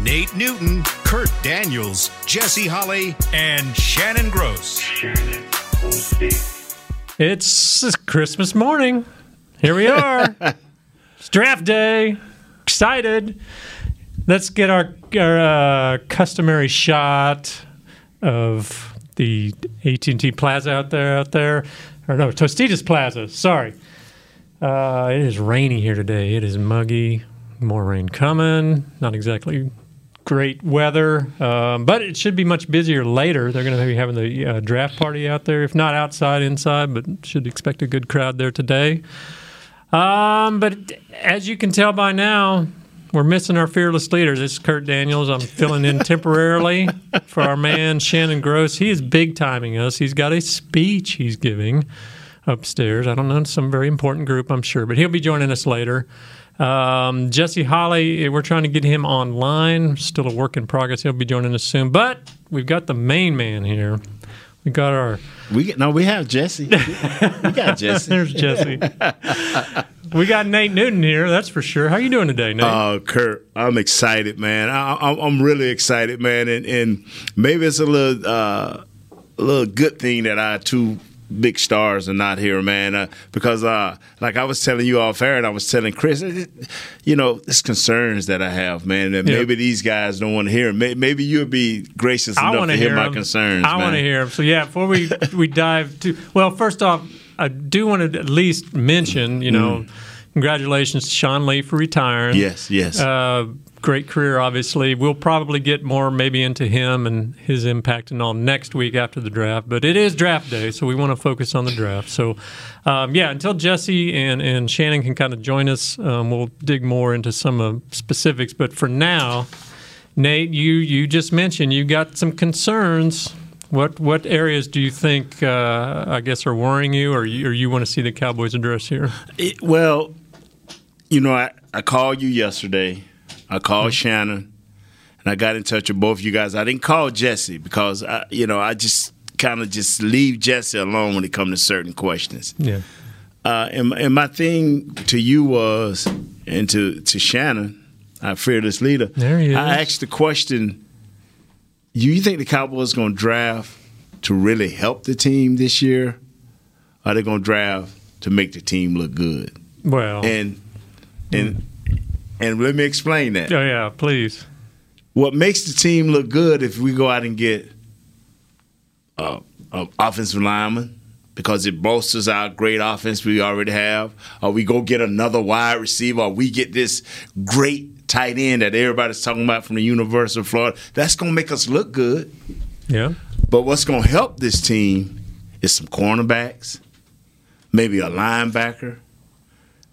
Nate Newton, Kurt Daniels, Jesse Holly, and Shannon Gross. It's Christmas morning. Here we are. it's draft day. Excited. Let's get our, our uh, customary shot of the AT&T Plaza out there. Out there, or no, Tostitos Plaza. Sorry. Uh, it is rainy here today. It is muggy. More rain coming. Not exactly great weather, um, but it should be much busier later. They're going to be having the uh, draft party out there, if not outside, inside, but should expect a good crowd there today. Um, but as you can tell by now, we're missing our fearless leaders. This is Kurt Daniels. I'm filling in temporarily for our man Shannon Gross. He is big timing us. He's got a speech he's giving upstairs. I don't know, some very important group, I'm sure, but he'll be joining us later. Um, Jesse Holly, we're trying to get him online. Still a work in progress. He'll be joining us soon. But we've got the main man here. We got our. We no, we have Jesse. we got Jesse. There's Jesse. we got Nate Newton here. That's for sure. How you doing today, Nate? Oh, Kurt, I'm excited, man. I, I'm, I'm really excited, man, and, and maybe it's a little, uh, a little good thing that our two big stars are not here, man. Uh, because, uh, like I was telling you off air, and I was telling Chris, you know, it's concerns that I have, man. And Yeah. maybe these guys don't want to hear. May- Maybe you'll be gracious I enough to hear, hear my concerns. I want to hear them. So yeah, before we we dive to well, first off, I do want to at least mention, you know, congratulations to Sean Lee for retiring. Mm. Yes, yes. Uh, great career, obviously. We'll probably get more maybe into him and his impact and all next week after the draft. But it is draft day, so we want to focus on the draft. So, um, yeah, until Jesse and, and Shannon can kind of join us, um, we'll dig more into some uh, specifics. But for now, Nate, you you just mentioned you got some concerns. What what areas do you think uh, I guess are worrying you, or you, or you want to see the Cowboys address here? It- well, you know, I, I called you yesterday. I called Shannon, and I got in touch with both of you guys. I didn't call Jesse because I, you know, I just kind of just leave Jesse alone when it comes to certain questions. Yeah, Uh, and, and my thing to you was, and to to Shannon, our fearless leader. There he is. I asked the question: Do you think the Cowboys going to draft to really help the team this year? Or are they going to draft to make the team look good? well, and and and let me explain that. oh yeah, please. What makes the team look good if we go out and get uh, an offensive lineman because it bolsters our great offense we already have, or we go get another wide receiver, or we get this great tight end that everybody's talking about from the University of Florida. That's going to make us look good. Yeah, But what's going to help this team is some cornerbacks, maybe a linebacker,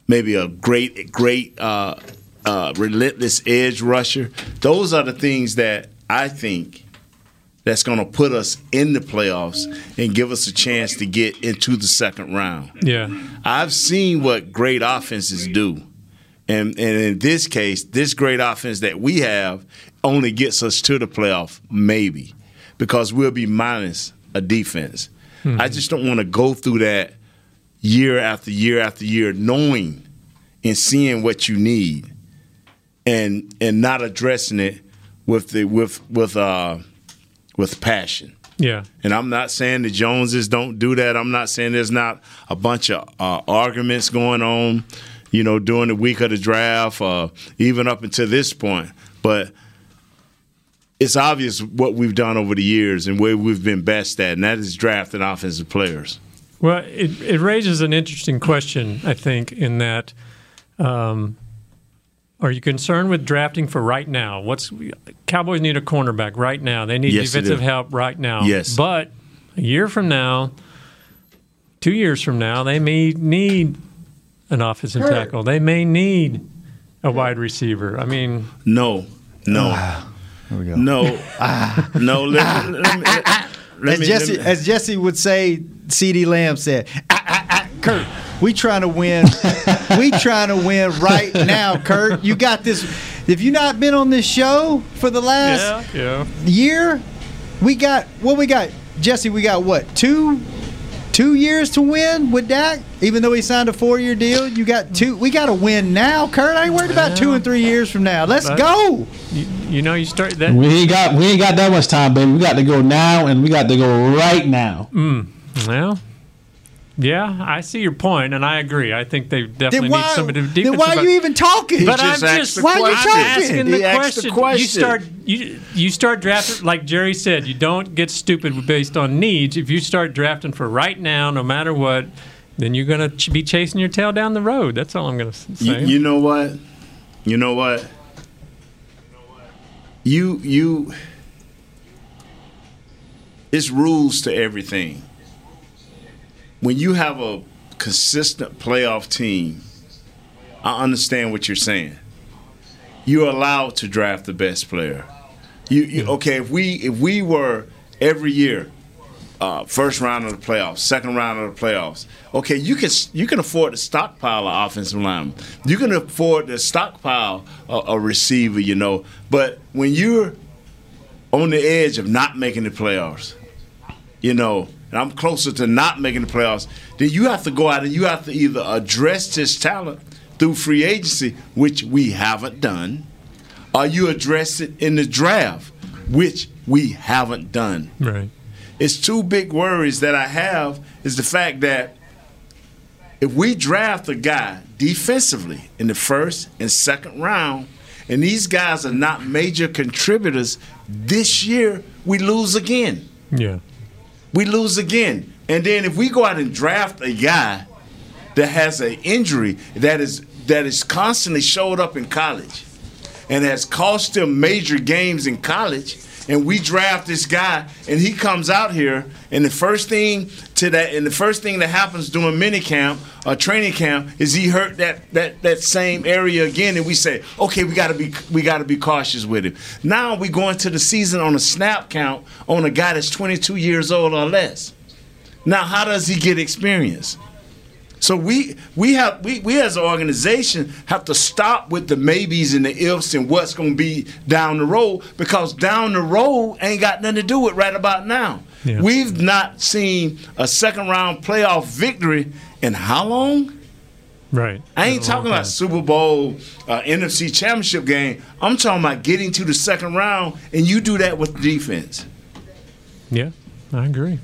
maybe a great, great, uh, uh, relentless edge rusher. Those are the things that I think that's going to put us in the playoffs and give us a chance to get into the second round. yeah, I've seen what great offenses do. And, and in this case, this great offense that we have only gets us to the playoff, maybe, because we'll be minus a defense. I just don't want to go through that year after year after year, knowing and seeing what you need, and and not addressing it with the with with uh with passion. yeah. And I'm not saying the Joneses don't do that. I'm not saying there's not a bunch of uh, arguments going on, you know, during the week of the draft, uh, even up until this point. But it's obvious what we've done over the years and where we've been best at, and that is drafting offensive players. Well, it, it raises an interesting question, I think, in that um, are you concerned with drafting for right now? What's Cowboys need a cornerback right now. They need Yes, defensive do. help right now. Yes. But a year from now, two years from now, they may need an offensive tackle. They may need a wide receiver. I mean, No, no, There we go. no, no. Let, let me, let as me- Jesse let me- as Jesse would say, CeeDee Lamb said, "Ah, ah, ah, "Kurt, we trying to win. we trying to win right now, Kurt. You got this. If you not been on this show for the last yeah. year, we got what we got, Jesse. We got what two Two years to win with Dak, even though he signed a four-year deal. You got two. We got to win now, Kurt. I ain't worried about two and three years from now. Let's But- go. You, you know, you start that. We ain't got we ain't got that much time, baby. We got to go now, and we got to go right now. Mm. Well, yeah, I see your point, and I agree. I think they definitely why? need somebody to Then defensive. why are you even talking? But I'm just asked just the Why are you I'm talking? asking the asked the question. You start you you start drafting like Jerry said. You don't get stupid based on needs. If you start drafting for right now, no matter what, then you're gonna ch- be chasing your tail down the road. That's all I'm gonna s- You, say. you know what? You know what? You you it's rules to everything. When you have a consistent playoff team, I understand what you're saying. You're allowed to draft the best player. You, you okay? If we if we were every year uh, first round of the playoffs, second round of the playoffs. Okay, you can you can afford to stockpile an offensive lineman. You can afford to stockpile a, a receiver, you know. But when you're on the edge of not making the playoffs, you know, and I'm closer to not making the playoffs, then you have to go out and you have to either address this talent through free agency, which we haven't done, or you address it in the draft, which we haven't done right. it's two big worries that I have is the fact that if we draft a guy defensively in the first and second round, and these guys are not major contributors this year, we lose again. Yeah. We lose again. And then if we go out and draft a guy that has an injury that is that is constantly showed up in college and has cost them major games in college, and we draft this guy and he comes out here and the first thing to that and the first thing that happens during minicamp or uh, training camp is he hurt that that that same area again and we say okay we got to be we got to be cautious with him now we go into the season on a snap count on a guy that's 22 years old or less. Now how does he get experience so we we have we, we as an organization have to stop with the maybes and the ifs and what's going to be down the road because down the road ain't got nothing to do with right about now. Yeah. We've not seen a second round playoff victory in how long? Right. I ain't Been a long talking about. Super Bowl, uh, NFC Championship game. I'm talking about getting to the second round, and you do that with defense. Yeah, I agree.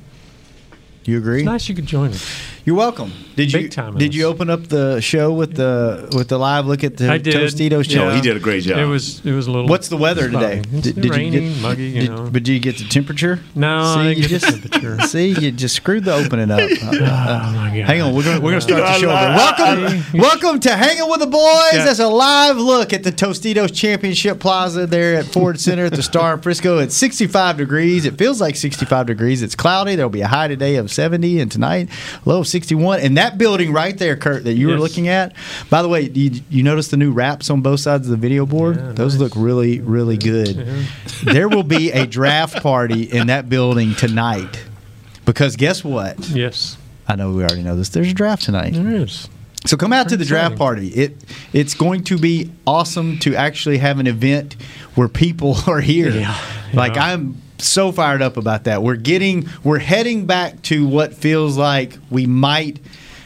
You agree? It's nice you could join us. You're welcome. Did you time did you open up the show with the with the live look at the I did. Tostitos Yeah. show? Oh, he did a great job. It was it was a little. What's the weather today? It's rainy, muggy, you did- know. But did you get the temperature? No, I see, didn't you get the just, temperature. See, you just screwed the opening up. Uh, uh, Oh my god! Hang on, we're gonna we're gonna start the show. Over. Welcome, welcome to Hanging with the Boys. Yeah. That's a live look at the Tostitos Championship Plaza there at Ford Center at the Star in Frisco. It's 65 degrees. It feels like 65 degrees. It's cloudy. There'll be a high today of 70, and tonight low of 61. And that building right there, Kurt, that you were looking at. By the way, you, you notice the new wraps on both sides of the video board? Yeah, Those nice. look really, really good. There will be a draft party in that building tonight. Because guess what? Yes, I know we already know this. There's a draft tonight. there is. So come out to the draft exciting. party. It it's going to be awesome to actually have an event where people are here. Yeah, Like yeah. I'm so fired up about that. We're getting we're heading back to what feels like we might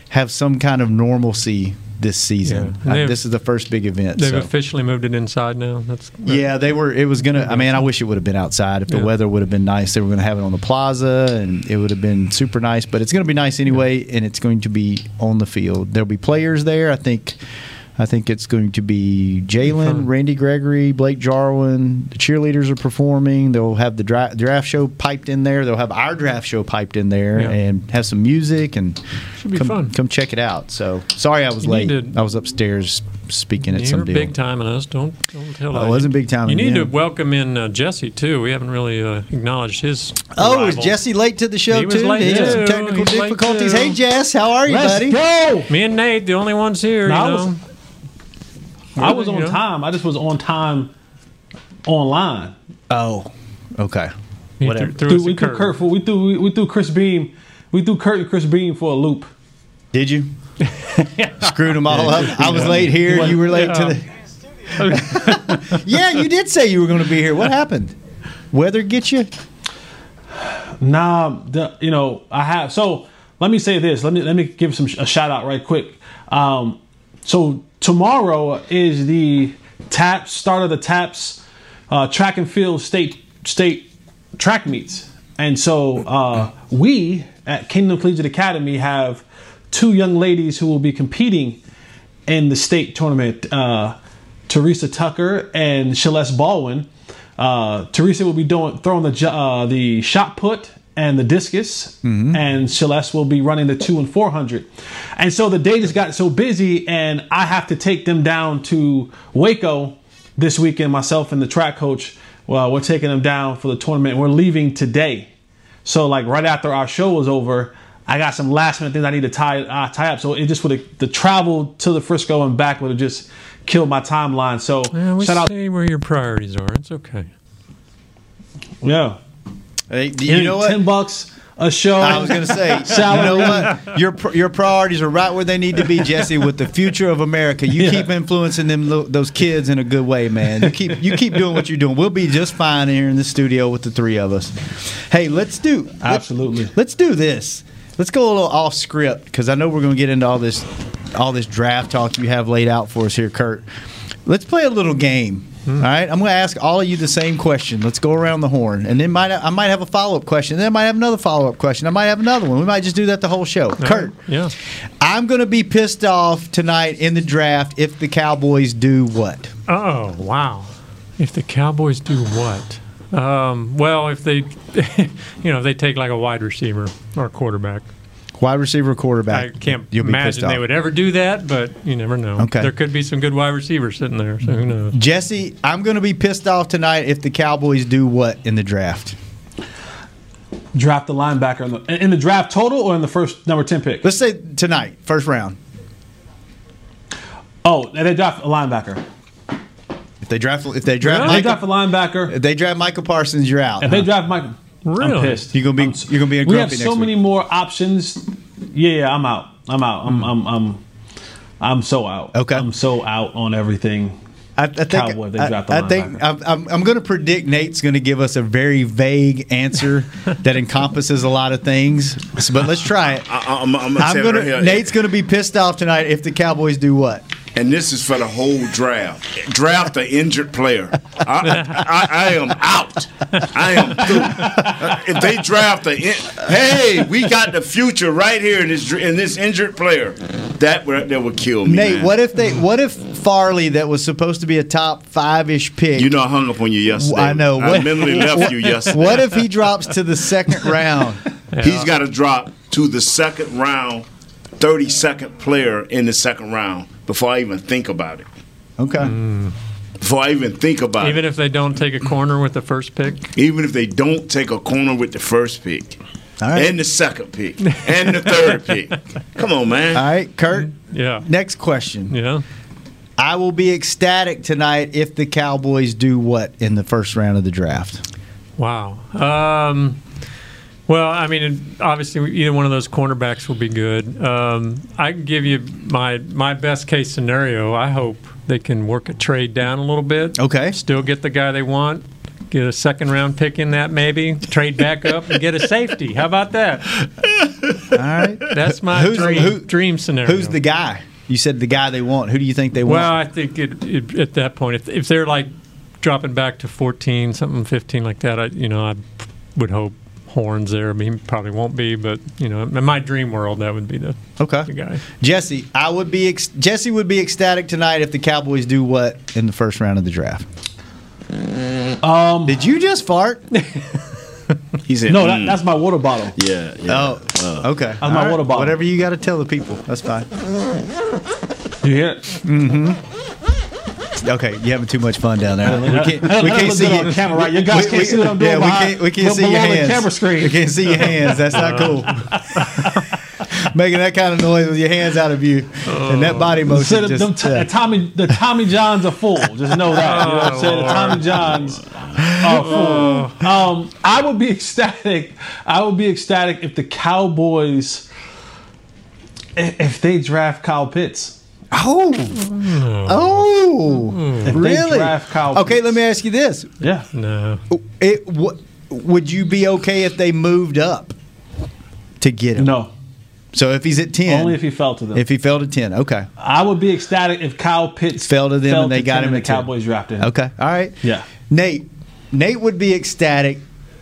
have some kind of normalcy this season. Yeah. Uh, They've- this is the first big event. They've so. officially moved it inside now. That's Yeah, they were. It was gonna. I mean, I wish it would have been outside. If the Yeah. weather would have been nice, they were gonna have it on the plaza, and it would have been super nice. But it's gonna be nice anyway, and it's going to be on the field. There'll be players there. I think. I think it's going to be Jaylon, fun. Randy Gregory, Blake Jarwin. The cheerleaders are performing. They'll have the dra- draft show piped in there. They'll have our draft show piped in there, Yeah. and have some music and Should be come, fun. Come check it out. So sorry I was You late. to- I was upstairs speaking at You're some deal. big timing us. Don't don't tell I wasn't big timing You need you. to welcome in uh, Jesse too. We haven't really uh, acknowledged his. Oh, is arrival. Jesse late to the show He was too? late, He had some technical He's difficulties. Hey, Jess, how are you, Let's buddy? go. Me and Nate, the only ones here. No, you I was- know? I was on know? time. I just was on time online. Oh, okay. He Whatever. threw, threw Dude, we threw curve. Kurt for we threw we, we threw Chris Beam, we threw Kurt and Chris Beam for a loop. Did you? Screwed them all up. I was late here. You were late to the. yeah, you did say you were going to be here. What happened? Weather get you? Nah, the, you know I have. So let me say this. Let me let me give some a shout out right quick. Um, so tomorrow is the TAPS start of the TAPS uh, track and field state state track meets, and so uh, we at Kingdom Collegiate Academy have two young ladies who will be competing in the state tournament. Uh, Teresa Tucker and Celeste Baldwin. Uh, Teresa will be doing throwing the uh, the shot put and the discus, and Celeste will be running the two and four hundred. And so the day just got so busy, and I have to take them down to Waco this weekend. Myself and the track coach, well, we're taking them down for the tournament. We're leaving today. So like right after our show was over, I got some last minute things I need to tie uh, tie up. So it just would the travel to the Frisco and back would have just killed my timeline. So Yeah, we shout out, see where your priorities are. It's okay. yeah. Hey, you know what? Ten bucks a show. I was going to say, you know what? Your your priorities are right where they need to be, Jesse. With the future of America, you Yeah. keep influencing them those kids in a good way, man. You keep you keep doing what you're doing. We'll be just fine here in the studio with the three of us. Hey, let's do let's- Absolutely. Let's do this. Let's go a little off script because I know we're going to get into all this all this draft talk you have laid out for us here, Kurt. Let's play a little game. All right, I'm going to ask all of you the same question. Let's go around the horn, and then might I might have a follow up question. Then I might have another follow up question. I might have another one. We might just do that the whole show. Kurt, Yeah. I'm going to be pissed off tonight in the draft if the Cowboys do what? Oh wow! If the Cowboys do what? Um, well, if they, you know, if they take like a wide receiver or a quarterback. Wide receiver, quarterback. I can't You'll be imagine they off. would ever do that, but you never know. Okay. There could be some good wide receivers sitting there, so who knows? Jesse, I'm going to be pissed off tonight if the Cowboys do what in the draft? draft the linebacker in the, in the draft total or in the first number ten pick. Let's say tonight, first round. Oh, and they draft a linebacker. If they draft, if they draft, If they draft a linebacker. if they draft Michael Parsons, you're out. If they huh? draft Mike, Really? I'm pissed. You're gonna be- I'm- you're gonna be a We have so next many week. more options. Yeah, yeah, I'm out. I'm out. I'm, I'm, I'm, I'm so out. Okay. I'm so out on everything. I, I think, Cowboy, they I, draft a I think linebacker. I'm, I'm, I'm going to predict Nate's going to give us a very vague answer that encompasses a lot of things. So, but let's try it. I, I'm, I'm gonna I'm gonna. right Nate's going to be pissed off tonight if the Cowboys do what? And this is for the whole draft. Draft the injured player. I, I, I am out. I am through. Uh, if they draft the, in, hey, we got the future right here in this in this injured player. That would that would kill me. Nate, man. what if they? What if Farley, that was supposed to be a top five ish pick? You know, I hung up on you yesterday. I know. I What- mentally left you yesterday. What if he drops to the second round? He's got to drop to the second round, 32nd player in the second round before I even think about it. Okay. Before I even think about Even it. Even if they don't take a corner with the first pick. Even if they don't take a corner with the first pick. All right. And the second pick. and the third pick. Come on, man. All right, Kurt. Yeah. Next question. Yeah. I will be ecstatic tonight if the Cowboys do what in the first round of the draft. Wow. Um, well, I mean, obviously, either one of those cornerbacks will be good. Um, I can give you my my best case scenario. I hope they can work a trade down a little bit. Okay. Still get the guy they want. Get a second round pick in that, maybe trade back up and get a safety. How about that? All right. That's my Who's- dream, who- dream scenario. Who's the guy? You said the guy they want. Who do you think they want? Well. I think it, it, at that point, if, if they're like dropping back to 14, something 15 like that, I you know I would hope Horns there. I mean, he probably won't be, but you know, in my dream world, that would be the, Okay. the guy. Jesse, I would be ex- Jesse would be ecstatic tonight if the Cowboys do what in the first round of the draft. Um, Did you just fart? He said, no, that, that's my water bottle. yeah, yeah. Oh, okay. That's my water bottle. Whatever you got to tell the people, that's fine. You hear it? Okay, you're having too much fun down there. We can't, we can't see you on camera, right? You guys can't see what I'm doing Yeah, we behind- can't. We can't see your the hands. camera screen. We can't see your hands. That's not cool. Making that kind of noise with your hands out of view and that body motion. Them, Just, them, uh, the Tommy, the Tommy Johns are full. Just know that. You know what I'm saying? The Tommy Johns Uh, full. Um, I would be ecstatic. I would be ecstatic if the Cowboys, if they draft Kyle Pitts. Oh, hmm. oh, If they really? Okay, let me ask you this: Yeah. No. it, w- Would you be okay if they moved up to get him? No. So if he's at ten, Only if he fell to them. if he fell to ten, okay, I would be ecstatic if Kyle Pitts fell to them and they got 10 him and at the 10. Cowboys drafted him. okay, all right. Yeah. Nate, Nate would be ecstatic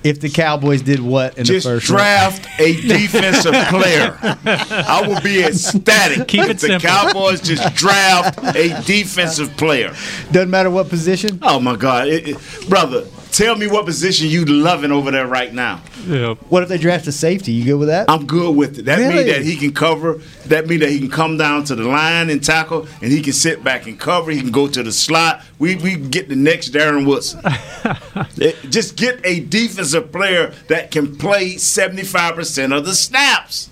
if the Cowboys did what in Just the first round? draft a defensive player. I will be ecstatic Keep if it the simple. Cowboys just draft a defensive player. Doesn't matter what position. Oh my God, It- it- brother! Tell me what position you loving over there right now. Yeah. What if they draft a safety? You good with that? I'm good with it. That Really? means that he can cover. That means that he can come down to the line and tackle, and he can sit back and cover. He can go to the slot. We we can get the next Darren Woodson. Eh, Just get a defensive player that can play 75 percent of the snaps.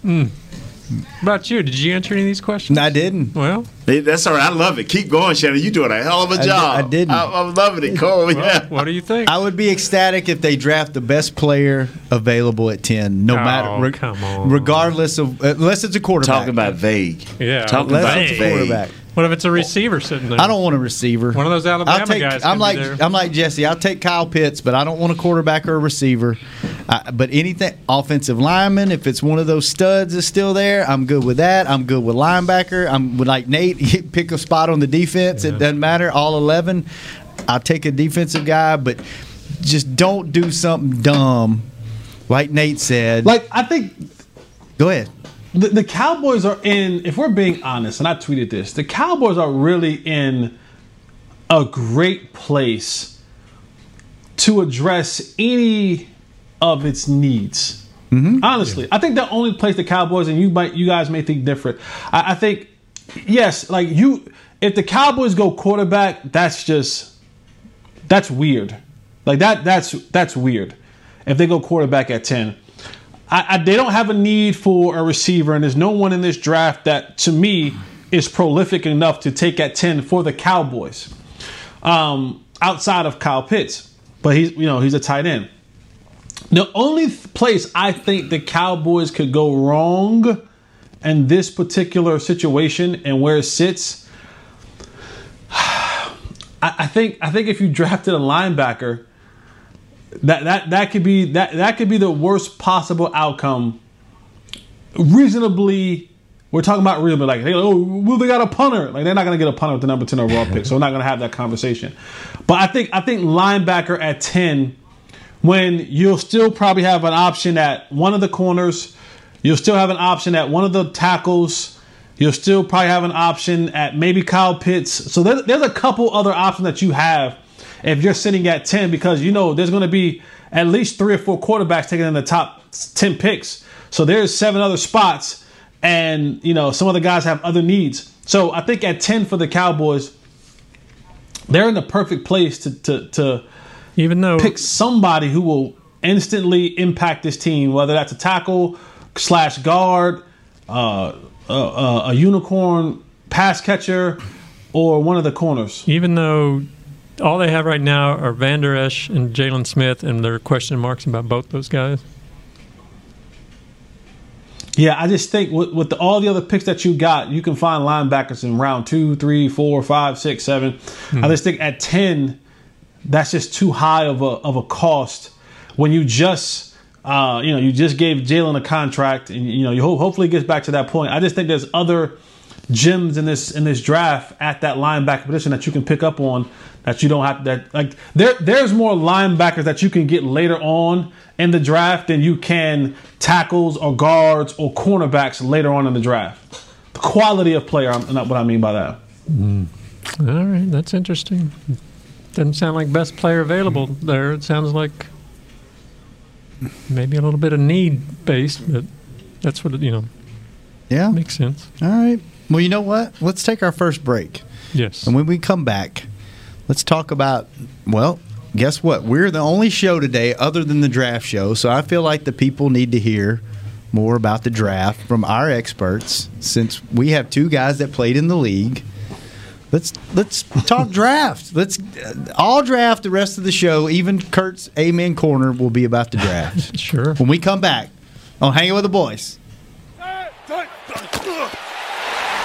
About you? Did you answer any of these questions? I didn't. Well, That's all right. I love it. Keep going, Shannon. You're doing a hell of a I di- job. I didn't. I, I'm loving it, Cole. Yeah. what do you think? I would be ecstatic if they draft the best player available at ten, no Oh, matter re- come on. regardless of uh, unless it's a quarterback. Talking about vague. Yeah. Talking unless about it's a vague. quarterback. what if it's a receiver sitting there? I don't want a receiver. One of those Alabama I'll take, guys I'm like there. I'm like Jesse. I'll take Kyle Pitts, but I don't want a quarterback or a receiver. But anything offensive lineman, if it's one of those studs is still there, I'm good with that. I'm good with linebacker. I'm with like Nate. Pick a spot on the defense. It doesn't matter. All eleven. I'll take a defensive guy, but just don't do something dumb, like Nate said. Like I think go ahead. the, the Cowboys are in. If we're being honest, and I tweeted this, the Cowboys are really in a great place to address any of its needs. Honestly, I think the only place the Cowboys and you might, you guys may think different. I, I think, yes, like you, if the Cowboys go quarterback, that's just that's weird. Like that, that's that's weird. If they go quarterback at ten, I, I, they don't have a need for a receiver, and there's no one in this draft that, to me, is prolific enough to take at ten for the Cowboys, um, outside of Kyle Pitts. But he's, you know, he's a tight end. The only place I think the Cowboys could go wrong in this particular situation and where it sits, I, I think I think if you drafted a linebacker, that that that could be that that could be the worst possible outcome. Reasonably, we're talking about reasonably like, oh, well, they got a punter. Like they're not gonna get a punter with the number ten overall pick, so we're not gonna have that conversation. But I think I think linebacker at ten, when you'll still probably have an option at one of the corners, you'll still have an option at one of the tackles. You'll still probably have an option at maybe Kyle Pitts. So there, there's a couple other options that you have if you're sitting at 10 because you know there's going to be at least three or four quarterbacks taken in the top 10 picks. So there's seven other spots and you know some of the guys have other needs. So I think at 10 for the Cowboys they're in the perfect place to to to Even though pick somebody who will instantly impact this team, whether that's a tackle slash guard, uh, uh, uh, a unicorn pass catcher, or one of the corners. even though all they have right now are Van Der Esch and Jaylon Smith, and there are question marks about both those guys. Yeah, I just think with, with the, all the other picks that you got, you can find linebackers in round two, three, four, five, six, seven. I just think at ten, that's just too high of a of a cost when you just uh, you know you just gave Jaylon a contract and you know you ho- hopefully gets back to that point. I just think there's other gems in this in this draft at that linebacker position that you can pick up on that you don't have that like there there's more linebackers that you can get later on in the draft than you can tackles or guards or cornerbacks later on in the draft. The quality of player, I'm not what I mean by that. All right, that's interesting. Doesn't sound like best player available there. It sounds like maybe a little bit of need based, but that's what it, you know Yeah. makes sense. All right. Well, you know what? Let's take our first break. Yes. And when we come back, let's talk about, well, guess what? We're the only show today other than the draft show. So I feel like the people need to hear more about the draft from our experts since we have two guys that played in the league. Let's let's talk draft. Let's uh, all draft the rest of the show. Even Kurt's Amen Corner will be about the draft. Sure. when we come back on Hanging with the Boys.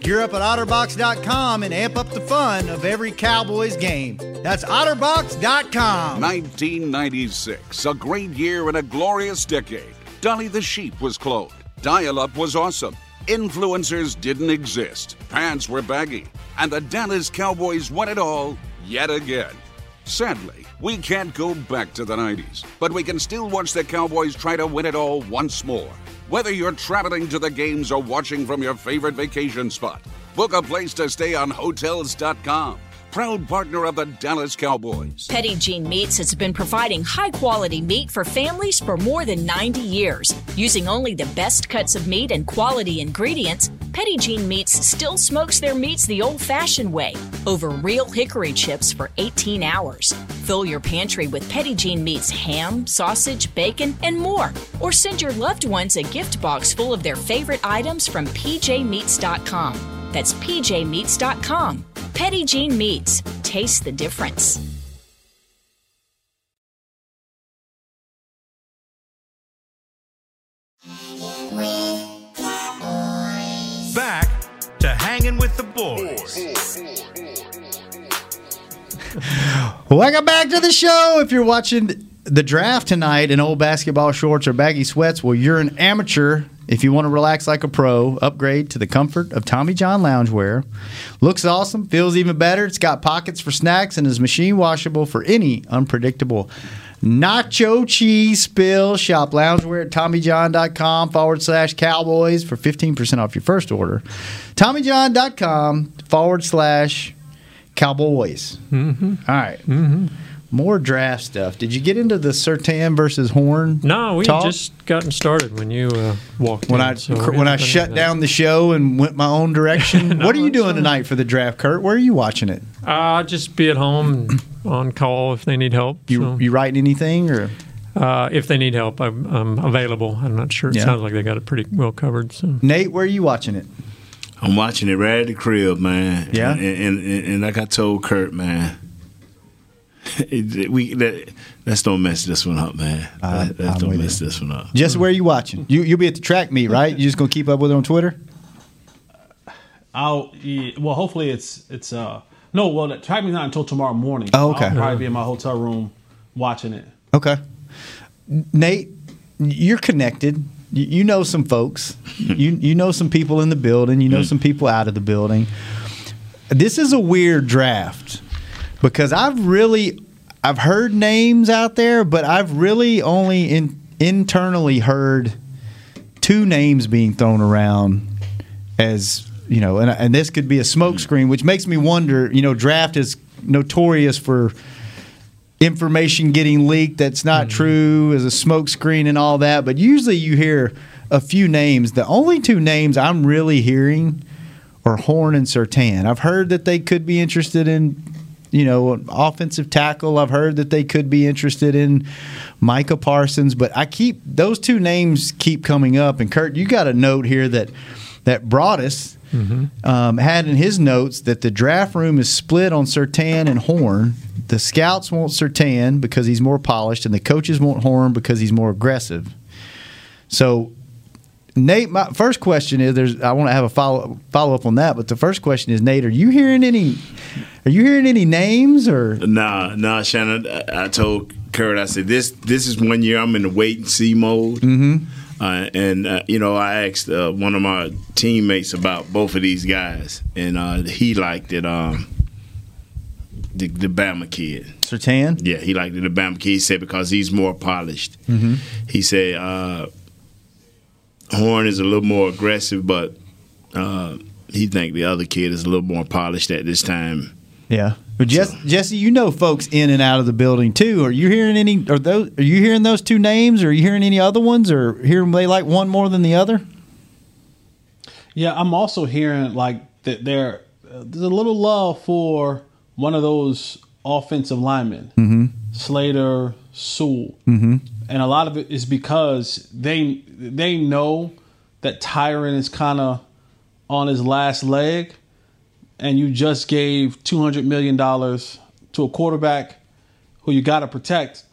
Gear up at OtterBox.com and amp up the fun of every Cowboys game. That's OtterBox.com. 1996, a great year and a glorious decade. Dolly the sheep was cloned. Dial up was awesome. Influencers didn't exist. Pants were baggy. And the Dallas Cowboys won it all yet again. Sadly, we can't go back to the 90s, but we can still watch the Cowboys try to win it all once more. Whether you're traveling to the games or watching from your favorite vacation spot, book a place to stay on Hotels.com. Proud partner of the Dallas Cowboys. Petit Jean Meats has been providing high quality meat for families for more than 90 years. Using only the best cuts of meat and quality ingredients, Petit Jean Meats still smokes their meats the old fashioned way over real hickory chips for 18 hours. Fill your pantry with Petit Jean Meats ham, sausage, bacon, and more. Or send your loved ones a gift box full of their favorite items from pjmeats.com. That's pjmeats.com. Petit Jean Meats. Taste the difference. Back to hanging with the boys. Welcome back to the show. If you're watching the draft tonight in old basketball shorts or baggy sweats, well, you're an amateur. If you want to relax like a pro, upgrade to the comfort of Tommy John loungewear. Looks awesome, feels even better. It's got pockets for snacks and is machine washable for any unpredictable nacho cheese spill. Shop loungewear at TommyJohn.com forward slash cowboys for 15% off your first order. TommyJohn.com forward slash cowboys. Mm-hmm. All right. More draft stuff. Did you get into the Surtain versus Horn? No, we talk? had just gotten started when you uh, walked when in. I so cr- when I shut anything. down the show and went my own direction. what are you doing tonight for the draft, Kurt? Where are you watching it? i uh, just be at home on call if they need help. You so. you writing anything or? Uh, if they need help, I'm, I'm available. I'm not sure. It Yeah. sounds like they got it pretty well covered. So Nate, where are you watching it? I'm watching it right at the crib, man. Yeah? and and, and, and like I told Kurt, man, it, we that, let's don't mess this one up, man. I- let's I'm don't with mess this one up. Just where are you watching? You you'll be at the track meet, right? You just gonna keep up with it on Twitter? I'll yeah, well, hopefully it's it's uh no well the track meet's not until tomorrow morning. Oh, okay. I'll probably be in my hotel room watching it. Okay. Nate, you're connected. You, you know some folks. you you know some people in the building. You know some people out of the building. This is a weird draft because I've really I've heard names out there, but I've really only in, internally heard two names being thrown around as you know, and and this could be a smokescreen, mm. which makes me wonder. You know, draft is notorious for information getting leaked that's not mm. true as a smokescreen and all that. But usually you hear a few names. The only two names I'm really hearing are Horn and Surtain. I've heard that they could be interested in, you know, offensive tackle. I've heard that they could be interested in Micah Parsons. But I keep those two names keep coming up. And Kurt, you got a note here that that Broaddus um, had in his notes that the draft room is split on Surtain and Horn. The scouts want Surtain because he's more polished, and the coaches want Horn because he's more aggressive. So, Nate, my first question is: There's, I want to have a follow follow up on that, but the first question is, Nate, are you hearing any? Are you hearing any names or? Nah, nah, Shannon. I, I told Kurt, I said this. This is one year I'm in the wait and see mode. Mm-hmm. Uh, and uh, you know, I asked uh, one of my teammates about both of these guys, and uh, he liked it. Um, the, the Bama kid, Surtain. Yeah, he liked it. The Bama kid. He said because he's more polished. Mm-hmm. He said uh, Horn is a little more aggressive, but uh, he think the other kid is a little more polished at this time. Yeah. But Jesse, Jesse, you know folks in and out of the building too. Are you hearing any? Are those? Are you hearing those two names? Are you hearing any other ones? Or hearing they like one more than the other? Yeah, I'm also hearing like that there uh, there's a little love for one of those offensive linemen, Mm-hmm. Slater, Sewell, Mm-hmm. And a lot of it is because they they know that Tyron is kind of on his last leg, and you just gave two hundred million dollars to a quarterback who you got to protect,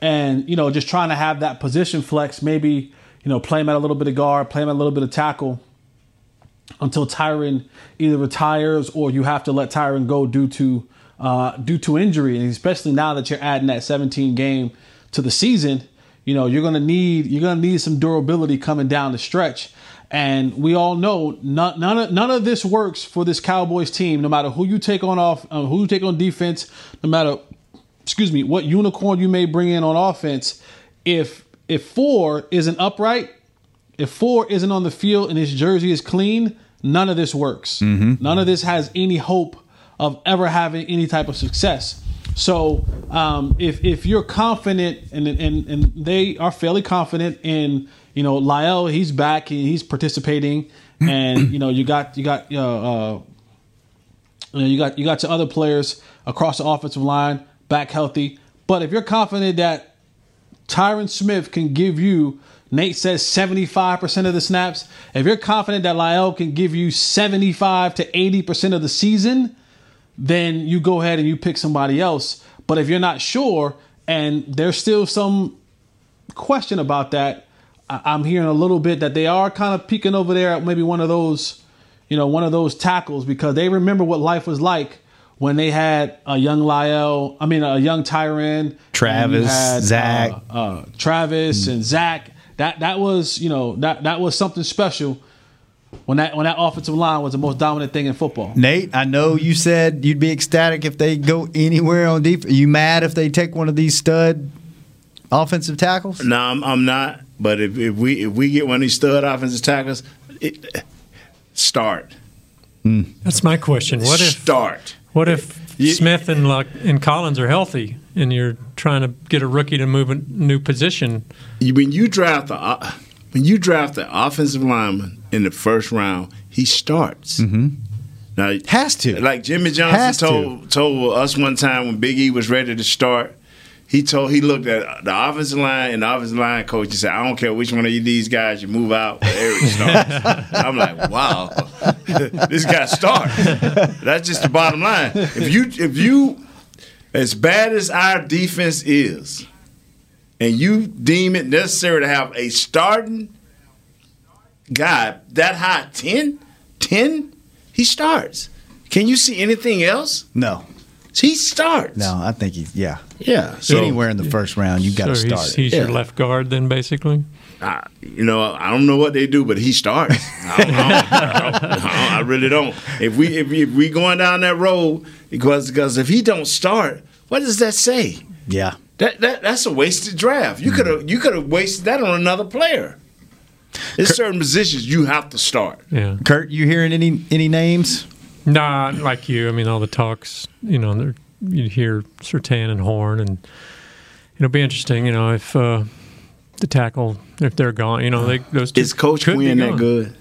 and you know just trying to have that position flex, maybe you know play him at a little bit of guard, play him at a little bit of tackle until Tyron either retires or you have to let Tyron go due to uh, due to injury, and especially now that you're adding that 17 game to the season, you know you're gonna need you're gonna need some durability coming down the stretch. And we all know none, none of none of this works for this Cowboys team. No matter who you take on off, uh, who you take on defense, no matter excuse me, what unicorn you may bring in on offense, if if four isn't upright, if four isn't on the field and his jersey is clean, none of this works. None of this has any hope of ever having any type of success. So um, if if you're confident and, and and they are fairly confident in you know La'el, he's back, he's participating, and you know you got you got uh, uh, you, know, you got you got your other players across the offensive line back healthy. But if you're confident that Tyron Smith can give you, Nate says 75% of the snaps. If you're confident that La'el can give you 75 to 80% of the season, then you go ahead and you pick somebody else. But if you're not sure and there's still some question about that, I- I'm hearing a little bit that they are kind of peeking over there at maybe one of those, you know, one of those tackles because they remember what life was like when they had a young La'el, I mean a young Tyron, Travis, Zack. uh, uh, Travis, and Zack. That that was you know that that was something special when that when that offensive line was the most dominant thing in football. Nate, I know you said you'd be ecstatic if they go anywhere on defense. Are you mad if they take one of these stud offensive tackles? No, I'm, I'm not. But if, if we if we get one of these stud offensive tackles, it, start. That's my question. What if start? What if Smith and Luck and Collins are healthy, and you're trying to get a rookie to move a new position? You- When you draft the uh, when you draft the offensive lineman in the first round, he starts. Mm-hmm. Now has to like Jimmy Has Johnson to. told told us one time when Big E was ready to start. He told he looked at the offensive line and the offensive line coach. and said, "I don't care which one of you these guys you move out, Erik starts." I'm like, "Wow, this guy starts." That's just the bottom line. If you if you as bad as our defense is, and you deem it necessary to have a starting guy that high 10 10 he starts can you see anything else No. he starts No, I think he's yeah. Yeah, So so- anywhere in the first round, you got to so start. he's, it. he's your left guard, then basically. I, you know i don't know what they do but he starts I, don't- I don't- I don't- I really don't if we if we, if we going down that road because because if he don't start what does that say Yeah. that, that that's a wasted draft you mm. could have you could have wasted that on another player there's certain positions you have to start Yeah. Kurt, you hearing any any names? Nah, like you. I mean, all the talks. You know, they're- you hear Surtain and Horn, and it'll be interesting. You know, if uh, the tackle, if they're gone, you know, they those two is coach could quinn that good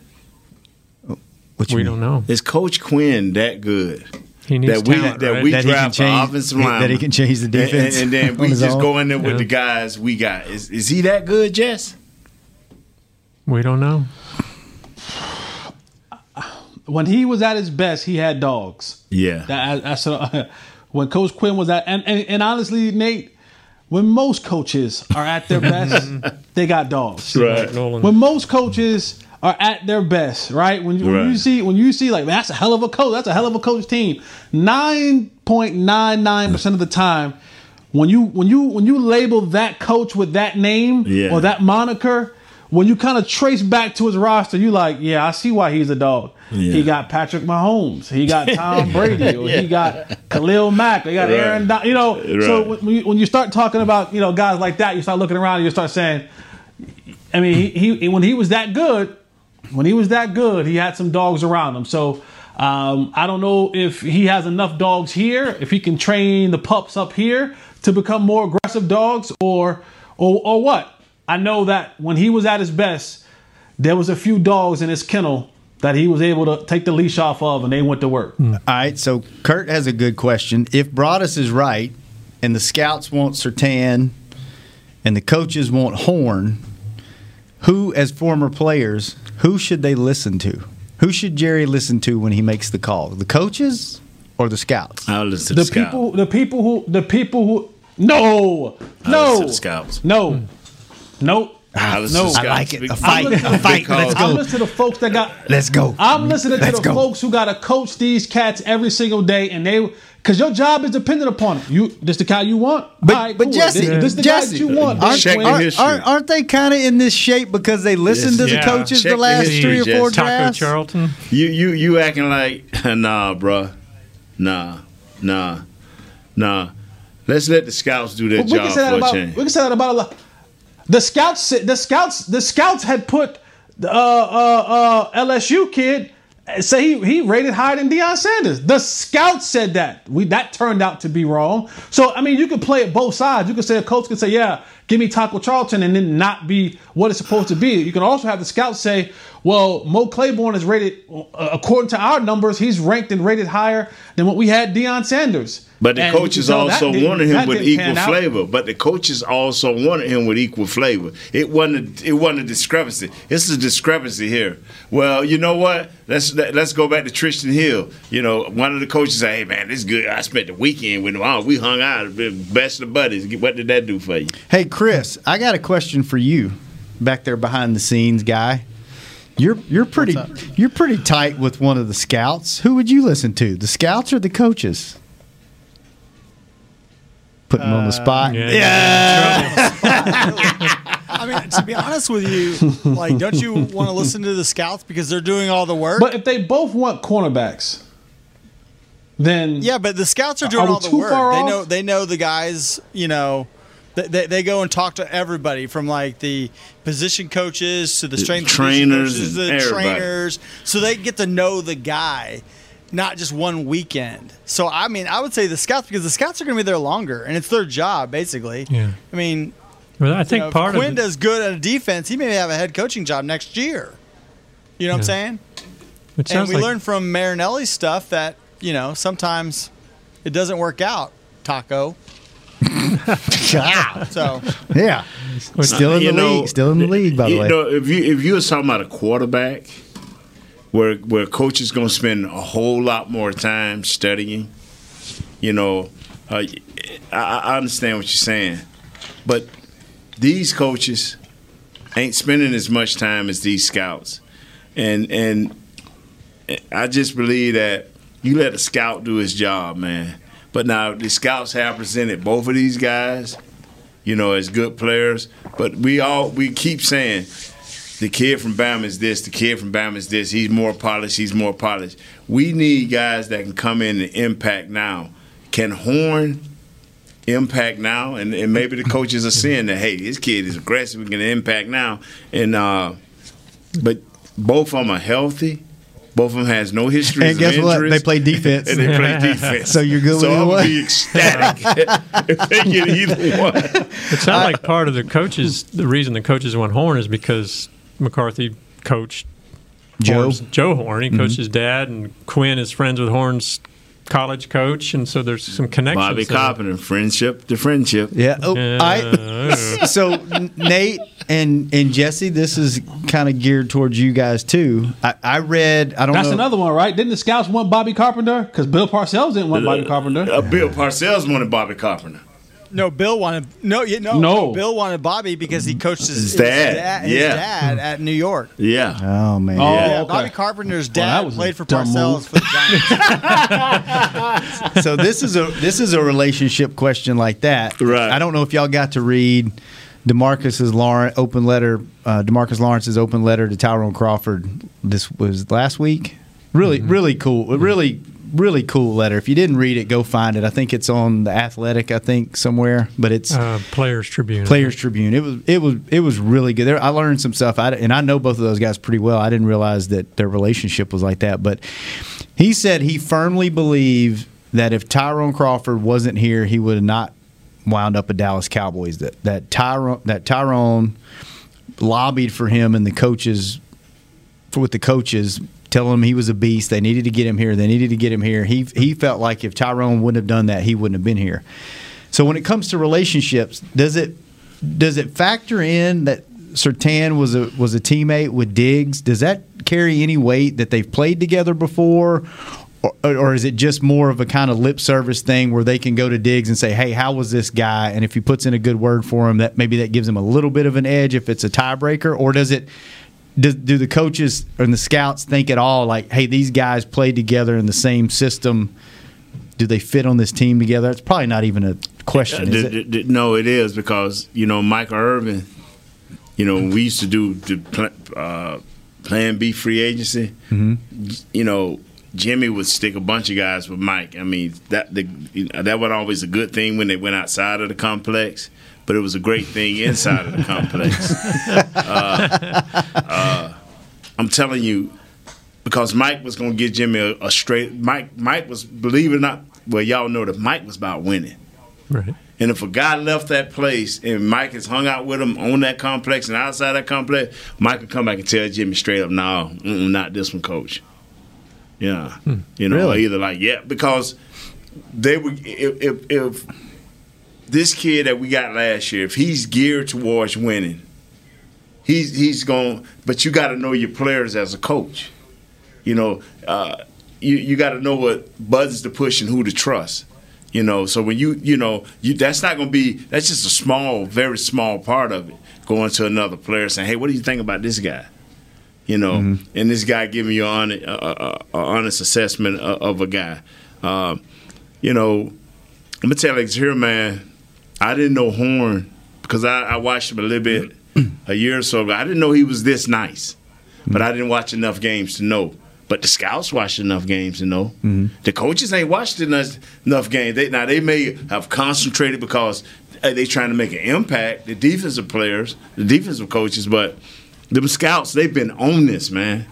What you We mean? don't know. is coach quinn that good He needs that we talent, that right? we That he can draft the change- offensive that he can change the defense and, and then we just own? go in there with Yeah. the guys we got is is he that good Jess We don't know. When he was at his best, he had dogs. yeah That, that's what- when Coach Quinn was at, and, and, and honestly, Nate, when most coaches are at their best, they got dogs. Right. When most coaches are at their best, right? When, when you see when you see like "Man, that's a hell of a coach, that's a hell of a coach team. Nine point nine nine percent of the time, when you when you when you label that coach with that name Yeah. or that moniker, when you kind of trace back to his roster, you like, yeah, I see why he's a dog. Yeah. He got Patrick Mahomes, he got Tom Brady, or he got Khalil Mack, he got Right. Aaron. Don- you know, so when you, when you start talking about you know guys like that, you start looking around and you start saying, I mean, he, he when he was that good, when he was that good, he had some dogs around him. So um, I don't know if he has enough dogs here, if he can train the pups up here to become more aggressive dogs, or or or what. I know that when he was at his best, there was a few dogs in his kennel that he was able to take the leash off of, and they went to work. Hmm. All right, so Kurt has a good question. If Broaddus is right, and the scouts want Surtain, and the coaches want Horn, who, as former players, who should they listen to? Who should Jerry listen to when he makes the call? The coaches or the scouts? I'll listen to The the people, the people who, the people who, no, no, listen to the scouts. no, hmm. Nope. I listen No. I like it. A fight. A fight. calls. Let's go. I'm listening to the folks that got. Let's go. I'm listening to Let's the go. folks who got to coach these cats every single day, and they because your job is dependent upon it. You this the guy you want, But, All right, but cool. Jesse, this, this the Jesse, guy that you want. aren't, aren't, aren't, aren't they kind of in this shape because they listened to the Yeah. coaches Check the last history, three or four Jess. drafts? Charlton. You you you acting like nah, bruh. Nah, nah, nah. Let's let the scouts do their But we can job say that a about change. we can say that about a lot. The scouts, the scouts, the scouts had put uh, uh, uh, LSU kid say he he rated higher than Deion Sanders. The scouts said that. We that turned out to be wrong. So I mean, you could play it both sides. You could say a coach could say, "Yeah, give me Taco Charlton," and then not be what it's supposed to be. You can also have the scouts say, "Well, Mo Claiborne is rated uh, according to our numbers. He's ranked and rated higher than what we had Deion Sanders." But the And coaches can also wanted him with equal pan out. flavor. But the coaches also wanted him with equal flavor. It wasn't. A, it wasn't a discrepancy. It's a discrepancy here. Well, you know what? Let's let, let's go back to Trysten Hill. You know, one of the coaches said, "Hey man, this is good. I spent the weekend with him. Oh, we hung out, best of buddies. What did that do for you?" Hey, Chris, I got a question for you, back there behind the scenes guy. You're you're pretty you're pretty tight with one of the scouts. Who would you listen to, the scouts or the coaches? Putting them on the uh, spot. Yeah. I mean, to be honest with you, like, don't you want to listen to the scouts because they're doing all the work? But if they both want cornerbacks, then yeah, but the scouts are doing Are all the work. They know they know the guys. You know, they, they, they go and talk to everybody from like the position coaches to the The strength trainers coaches, the everybody. trainers, so they get to know the guy. Not just one weekend. So I mean, I would say the scouts because the scouts are going to be there longer, and it's their job basically. Yeah. I mean, Well, I think you know, part if of Quinn does good at a defense, he may have a head coaching job next year. You know what I'm saying? It and sounds we like- learned from Marinelli's stuff that you know sometimes it doesn't work out. Taco. so Yeah. Still in the know, league. Still in the league, by the you way. know, if you if you were talking about a quarterback, where where coach is going to spend a whole lot more time studying, you know, uh, I, I understand what you're saying, but these coaches ain't spending as much time as these scouts, and and I just believe that you let a scout do his job, man. But now the scouts have presented both of these guys you know, as good players. But we all we keep saying the kid from Bama is this, the kid from Bama is this. He's more polished. He's more polished. We need guys that can come in and impact now. Can Horn impact now? And, and maybe the coaches are seeing that. Hey, this kid is aggressive. We can impact now. And uh, but both of them are healthy. Both of them has no history And of guess what? injuries. They play defense. and they play defense. So you're good so with either I'm gonna be ecstatic if they get either one. It sounds like part of the coaches. The reason the coaches want Horn is because McCarthy coached Joe. Horn's- Joe Horn. He Mhm. coached his dad, and Quinn is friends with Horn's college coach, and so there's some connections. Bobby there. Carpenter, friendship to friendship. Yeah. Oh, I, so Nate and and Jesse, this is kind of geared towards you guys too. I, I read. I don't That's know. another one, right? Didn't the scouts want Bobby Carpenter? Because Bill Parcells didn't want Bobby Carpenter. Uh, Bill Parcells wanted Bobby Carpenter. No, Bill wanted no, yeah, no, No. Bill wanted Bobby because he coached his, His dad, his yeah. dad at New York. Yeah. Oh man. Oh, Yeah, okay. Bobby Carpenter's dad that was a played for Parcells for the Giants. so this is a this is a relationship question like that. Right. I don't know if y'all got to read Demarcus's Lawrence open letter, uh, Demarcus Lawrence's open letter to Tyrone Crawford. This was last week. Really, really cool. Really, really cool letter. If you didn't read it, go find it. I think it's on the Athletic. I think somewhere, but it's Uh, Players Tribune. Players Tribune. It was it was it was really good. There, I learned some stuff. I, and I know both of those guys pretty well. I didn't realize that their relationship was like that. But he said he firmly believed that if Tyrone Crawford wasn't here, he would have not wound up a Dallas Cowboys. That that Tyrone that Tyrone lobbied for him and the coaches for with the coaches telling him he was a beast. They needed to get him here. They needed to get him here. He he felt like if Tyrone wouldn't have done that, he wouldn't have been here. So when it comes to relationships, does it does it factor in that Surtain was a was a teammate with Diggs? Does that carry any weight that they've played together before? Or, or is it just more of a kind of lip service thing where they can go to Diggs and say, "Hey, how was this guy?" And if he puts in a good word for him, that maybe that gives him a little bit of an edge if it's a tiebreaker. Or does it? Do, do the coaches and the scouts think at all like, "Hey, these guys played together in the same system"? Do they fit on this team together? It's probably not even a question. Uh, is d- it? d- d- no, it is because you know Michael Irvin. You know we used to do the pl- uh, Plan B free agency. Mhm. You know Jimmy would stick a bunch of guys with Mike. I mean that the, you know, that was always a good thing when they went outside of the complex, but it was a great thing inside of the complex. Uh, uh, I'm telling you, because Mike was going to give Jimmy a, a straight. Mike Mike was believe it or not. Well, y'all know that Mike was about winning. Right. And if a guy left that place and Mike has hung out with him on that complex and outside that complex, Mike could come back and tell Jimmy straight up, "No, mm-mm, not this one, coach." Yeah, you know, Really? either like yeah, because they would if, if if this kid that we got last year, if he's geared towards winning, he's he's going. But you got to know your players as a coach. You know, uh, you you got to know what buttons to push and who to trust. You know, so when you you know you that's not going to be that's just a small, very small part of it. Going to another player saying, "Hey, what do you think about this guy?" You know, and this guy giving you an honest, uh, uh, uh, honest assessment of, of a guy. Uh, you know, I'm gonna tell you here, man. I didn't know Horn because I, I watched him a little bit a year or so ago. I didn't know he was this nice, but I didn't watch enough games to know. But the scouts watched enough games to know. Mm-hmm. The coaches ain't watched enough, enough games. They, now they may have concentrated because they trying to make an impact. The defensive players, the defensive coaches, but the scouts, they've been on this, man.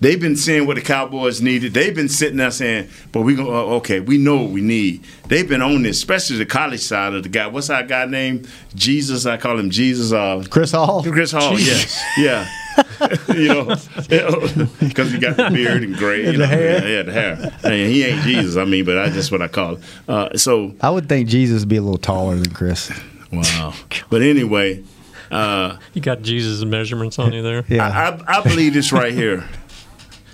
They've been seeing what the Cowboys needed. They've been sitting there saying, "But we go okay. We know what we need." They've been on this, especially the college side of the guy. What's our guy name? Jesus. I call him Jesus. Uh, Chris Hall. Chris Hall. Jeez. Yes. Yeah. you know, because he got the beard and gray. you And the hair. Yeah, yeah, the hair. I mean, he ain't Jesus. I mean, but that's just what I call him. Uh, so I would think Jesus would be a little taller than Chris. wow. But anyway, uh, You got Jesus' measurements on you there. Yeah. I, I, I believe this right here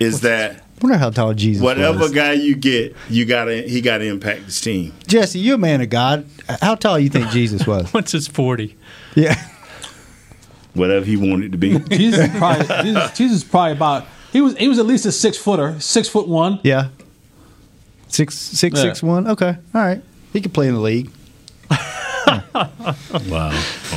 is that I wonder how tall Jesus whatever was. guy you get, you gotta he gotta impact this team. Jesse, you're a man of God. How tall you think Jesus was? What's his 40? Yeah. Whatever he wanted to be. Jesus is probably Jesus, Jesus is probably about he was he was at least a six footer, six foot one. Yeah. Six six Yeah. six one. Okay. All right. He could play in the league. Wow.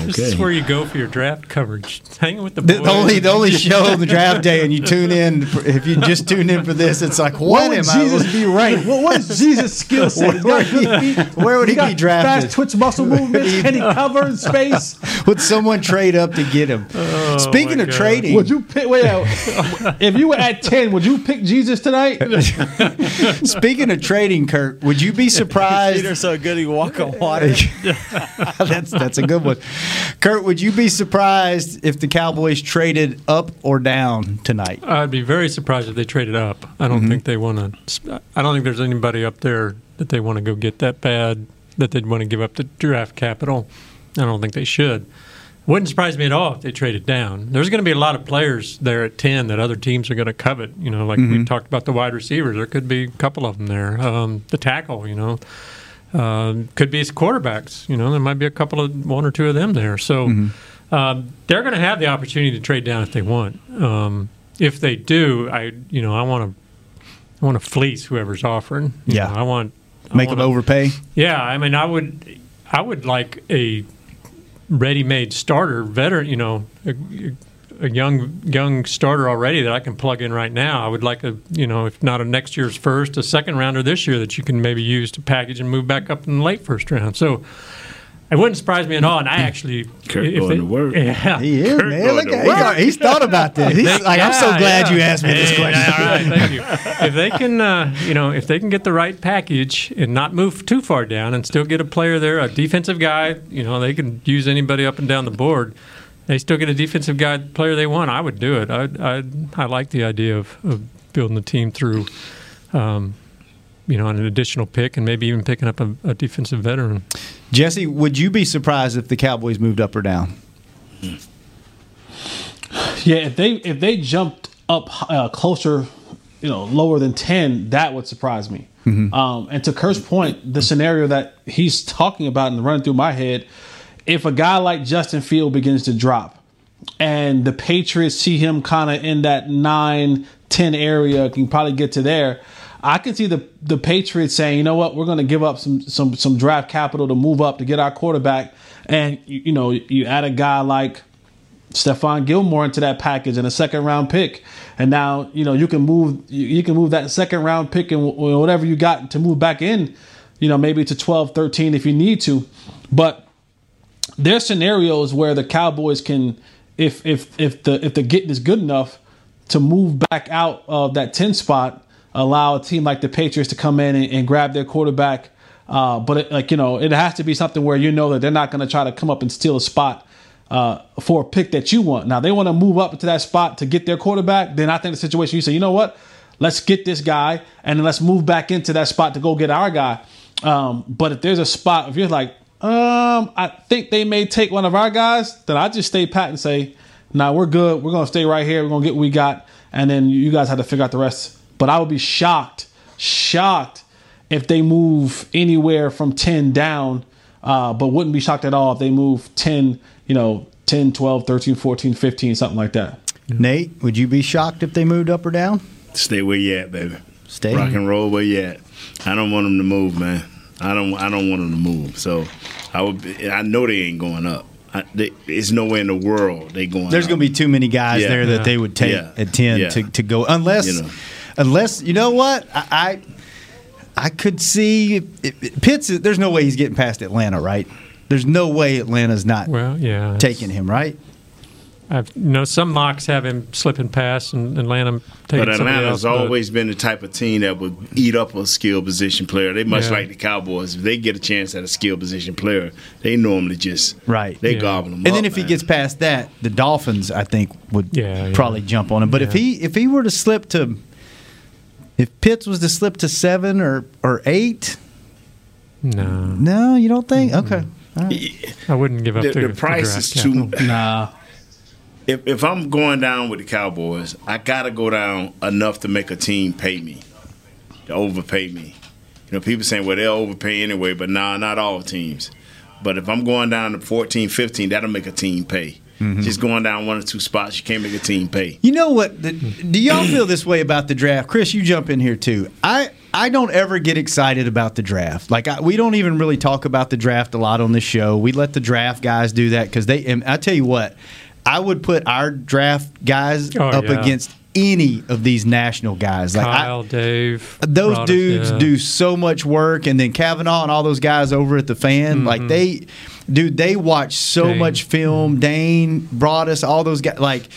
This is where you go for your draft coverage. Hanging with the The, boys. the only the only show on the draft day, and you tune in. If you just tune in for this, it's like what, What would am Jesus I? be ranked? What, what is Jesus' skill set? Where would he be- where would he got be drafted? Fast twitch muscle movements. Can he cover in space? Would someone trade up to get him? Oh, Speaking of God. trading, Would you pick? Wait, uh, if you were at ten, would you pick Jesus tonight? speaking of trading, Kurt, would you be surprised? Feet are so good he can walk on water. that's that's a good one. Kurt, would you be surprised if the Cowboys traded up or down tonight? I'd be very surprised if they traded up. I don't think they want to. I don't think there's anybody up there that they want to go get that bad that they'd want to give up the draft capital. I don't think they should. Wouldn't surprise me at all if they traded down. There's going to be a lot of players there at ten that other teams are going to covet. You know, like we talked about the wide receivers. There could be a couple of them there. Um, the tackle, you know, um, could be quarterbacks. You know, there might be a couple of one or two of them there. So um, they're going to have the opportunity to trade down if they want. Um, if they do, I you know I want to I want to fleece whoever's offering. You Yeah. know, I want I Make them wanna- overpay. Yeah, I mean I would I would like a ready-made starter veteran, you know, a, a young young starter already that I can plug in right now. I would like a, you know, if not a next year's first, a second rounder this year that you can maybe use to package and move back up in the late first round. So. It wouldn't surprise me at all, and I actually, Kurt if going they- to work. yeah, He is, Kurt man. Look at he got- he's thought about this. He's They- like, I'm so yeah, glad you asked me this Hey, question. All right, thank you. If they can, uh, you know, if they can get the right package and not move too far down and still get a player there, a defensive guy, you know, they can use anybody up and down the board. They still get a defensive guy player they want. I would do it. I I I like the idea of, of building the team through. Um, you know, on an additional pick and maybe even picking up a, a defensive veteran. Jesse, would you be surprised if the Cowboys moved up or down? Yeah, if they if they jumped up uh, closer, you know, lower than ten, that would surprise me. Um, and to Kurt's point, the scenario that he's talking about and running through my head, if a guy like Justin Field begins to drop, and the Patriots see him kind of in that 9, 10 area, can probably get to there. I can see the the Patriots saying, you know what, we're going to give up some some some draft capital to move up to get our quarterback, and you, you know you add a guy like Stephon Gilmore into that package and a second round pick. And now, you know, you can move you, you can move that second round pick and wh- whatever you got to move back in, you know, maybe to 12, 13 if you need to. But there's scenarios where the Cowboys can if if if the if the getting is good enough to move back out of that 10 spot, allow a team like the Patriots to come in and, and grab their quarterback. Uh, but it, like you know, it has to be something where you know that they're not going to try to come up and steal a spot uh, for a pick that you want. Now they want to move up to that spot to get their quarterback. Then I think the situation you say, you know what, let's get this guy and then let's move back into that spot to go get our guy. Um, but if there's a spot, if you're like, um, I think they may take one of our guys, then I just stay pat and say, nah, we're good. We're gonna stay right here. We're gonna get what we got, and then you guys have to figure out the rest. But I would be shocked, shocked if they move anywhere from 10 down, uh, but wouldn't be shocked at all if they move 10, you know, 10, 12, 13, 14, 15, something like that. Nate, would you be shocked if they moved up or down? Stay where you at, baby. Stay. Rock and roll where you at. I don't want them to move, man. I don't. I don't want them to move. So I would. Be, I know they ain't going up. I, they, there's nowhere in the world they going. There's going to be too many guys Yeah. there that Yeah. they would take Yeah. at ten Yeah. to, to go unless You know. Unless you know what I I, I could see it, it- Pitts. There's no way he's getting past Atlanta, right? There's no way Atlanta's not Well, yeah, taking him, right? I've you know some mocks have him slipping past and Atlanta taking But somebody Atlanta's else, but- always been the type of team that would eat up a skill position player. They much Yeah. like the Cowboys. If they get a chance at a skill position player, they normally just Right. They gobble them And up. then if he gets past that, the Dolphins, I think, would Yeah, yeah. probably jump on him. But if he if he were to slip to, if Pitts was to slip to seven or or eight, no, no, you don't think? Okay, All right. I wouldn't give up the, the, the price draft is too. capital. Nah. If, if I'm going down with the Cowboys, I gotta go down enough to make a team pay me, to overpay me. You know, people saying, well, they'll overpay anyway, but nah, not all teams. But if I'm going down to 14, 15, that'll make a team pay. Mm-hmm. Just going down one or two spots, you can't make a team pay. You know what? The, do y'all feel this way about the draft? Chris, you jump in here too. I I don't ever get excited about the draft. Like I, we don't even really talk about the draft a lot on this show. We let the draft guys do that because they. And I tell you what, I would put our draft guys Oh, up yeah. against any of these national guys. Like I, Kyle, Dave, those Roddick, dudes yeah. do so much work, and then Kavanaugh and all those guys over at the fan, Mm-hmm. like they, dude, they watch so Dane. much film. Dane brought us all those guys. Like,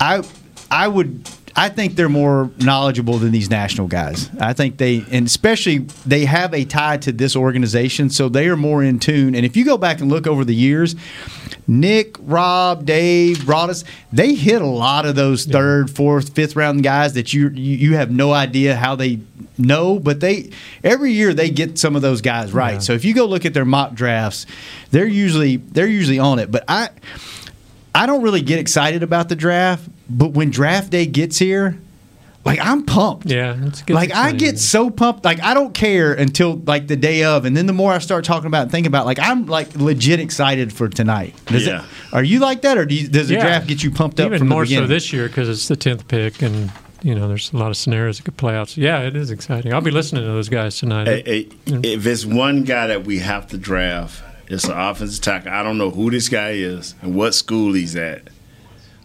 I, I would. I think they're more knowledgeable than these national guys. I think they, and especially they have a tie to this organization, so they are more in tune. And if you go back and look over the years, Nick, Rob, Dave, Broaddus, they hit a lot of those third, fourth, fifth round guys that you you, have no idea how they know, but they every year they get some of those guys right. Yeah. So if you go look at their mock drafts, they're usually they're usually on it. But I I don't really get excited about the draft, but when draft day gets here, like I'm pumped. Yeah, it's gets Like I get so pumped, like I don't care until like the day of, and then the more I start talking about and thinking about, like I'm like legit excited for tonight. Does Yeah. it, are you like that, or do you, does the Yeah. draft get you pumped up even from more the so this year because it's the tenth pick and. You know, there's a lot of scenarios that could play out. So yeah, it is exciting. I'll be listening to those guys tonight. Hey, hey, If it's one guy that we have to draft, It's an offensive tackle. I don't know who this guy is and what school he's at,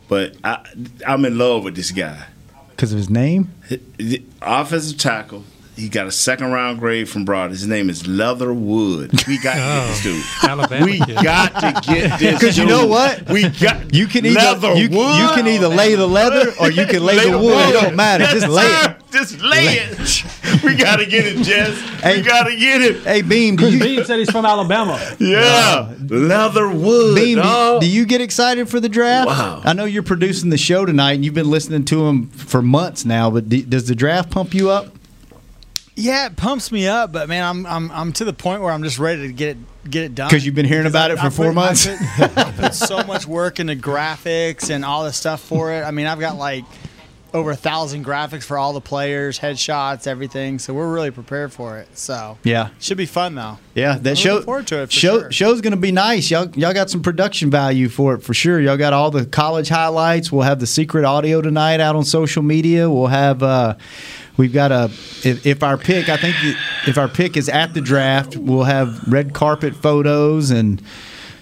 but I, I'm in love with this guy. Because of his name? The offensive tackle. He got a second round grade from Broad. His name is Leatherwood. We got to get this oh, dude. Alabama We kid. got to get this. Because you know what? We got You can either Leatherwood. you, you can either lay the leather or you can lay, the wood. It don't matter. Just lay it. Just lay it. we got to get it, Jess. Hey. we got to get it. Hey Beam, do you Bean said he's from Alabama. Yeah, Leatherwood. Beam, do, dog. do you get excited for the draft? Wow. I know you're producing the show tonight, and you've been listening to him for months now. But do, does the draft pump you up? Yeah, it pumps me up, but man, I'm I'm I'm to the point where I'm just ready to get it get it done. 'Cause you've been hearing about it for I four put- months? I put, I put so much work into graphics and all the stuff for it. I mean, I've got like over a thousand graphics for all the players, headshots, everything. So we're really prepared for it. So Yeah. should be fun though. Yeah, that I'm show forward to it for show sure. show's going to be nice. Y'all y'all got some production value for it for sure. Y'all got all the college highlights. We'll have the secret audio tonight out on social media. We'll have uh we've got a if, if our pick, I think if our pick is at the draft, we'll have red carpet photos and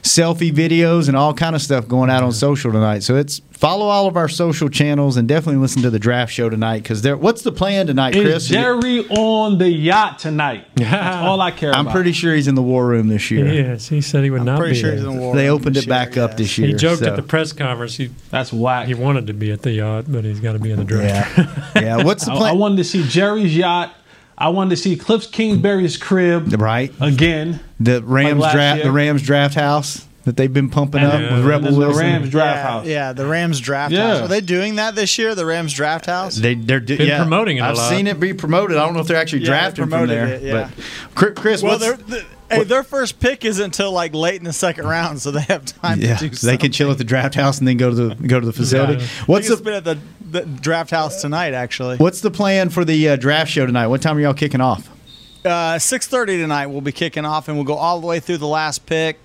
selfie videos and all kind of stuff going out on social tonight. So it's follow all of our social channels and definitely listen to the draft show tonight because there. What's the plan tonight, Chris? Is Chris? Jerry on the yacht tonight? That's all I care I'm about. pretty sure he's in the war room this year. He is. He said he would not Pretty be sure he's in the war. They room opened this it back year, up yes. this year. He joked so- at the press conference. He That's whack. he wanted to be at the yacht, but he's got to be in the draft. Yeah, yeah. What's the I, I wanted to see Jerry's yacht. I wanted to see Kliff Kingsbury's crib right, again. the Rams last draft, year. the Rams draft house that they've been pumping up Yeah, with Rebel this is the Rams draft yeah, house. Yeah, the Rams draft Yeah. house. Are they doing that this year? The Rams draft house? They they're do- Been yeah, promoting it I've lot. seen it be promoted. I don't know if they're actually Yeah, drafting from there. it, yeah. But Chris, Chris well, what's, they're, the, hey, their first pick isn't until like late in the second round, so they have time yeah, to do so they can chill at the draft house and then go to the go to the facility. Yeah. What's What's the at the, the draft house tonight? Actually, What's the plan for the uh, draft show tonight? What time are y'all kicking off? uh, six thirty tonight. We'll be kicking off, and we'll go all the way through the last pick,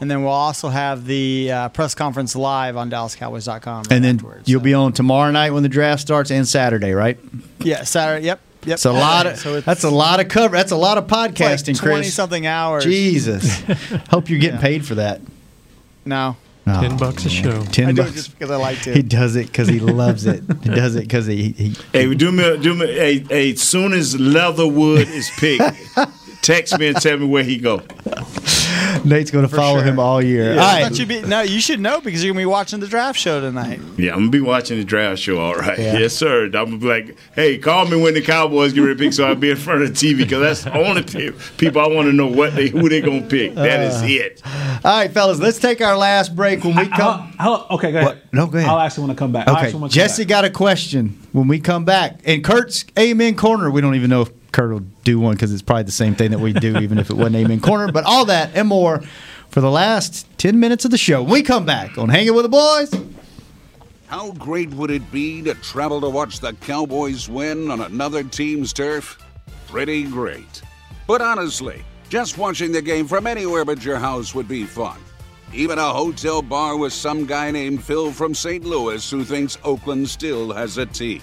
and then we'll also have the uh, press conference live on DallasCowboys.com. Right and then you'll so. be on tomorrow night when the draft starts and Saturday, right? yeah Saturday. Yep, yep. It's a lot of So it's that's a lot of cover. That's a lot of podcasting, like twenty Chris. something hours. Jesus, hope you're getting paid for that. No, Oh, Ten bucks a show. Ten I do it bucks. just because I like to. He does it because he loves it. He does it because he, he. Hey, do me, do me. Hey, hey, soon as Leatherwood is picked, text me and tell me where he go. Nate's going to follow sure. him all year. Yeah, all I right. thought you'd be, no, you should know because you're gonna be watching the draft show tonight. Yeah, I'm gonna be watching the draft show. All right, Yeah. yes, sir. I'm gonna be like, hey, call me when the Cowboys get ready to pick, so I'll be in front of the TV because that's the only pe- people I want to know what they who they're gonna pick. That is Uh. it. All right, fellas. Let's take our last break. When we How- come. how- okay, go ahead. What? No, go ahead. I'll ask you when I come back. I'll ask Okay, when I come Jesse back. got a question when we come back. And Kurt's Amen Corner, we don't even know if Kurt will do one because it's probably the same thing that we do, even if it wasn't Amen Corner. But all that and more for the last 10 minutes of the show. We come back on Hanging with the Boys. How great would it be to travel to watch the Cowboys win on another team's turf? Pretty great. But honestly, just watching the game from anywhere but your house would be fun. Even a hotel bar with some guy named Phil from St. Louis who thinks Oakland still has a team.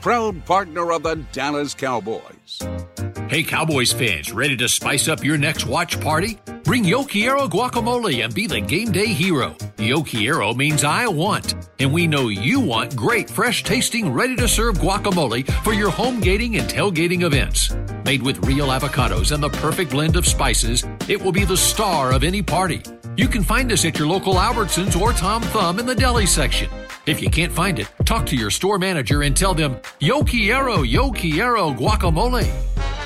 proud partner of the Dallas Cowboys. Hey, Cowboys fans, ready to spice up your next watch party? Bring Yo Quiero guacamole and be the game day hero. Yo Quiero means I want, and we know you want great, fresh tasting, ready to serve guacamole for your home gating and tailgating events. Made with real avocados and the perfect blend of spices, it will be the star of any party. You can find us at your local Albertsons or Tom Thumb in the deli section. If you can't find it, talk to your store manager and tell them, Yo quiero, yo quiero guacamole.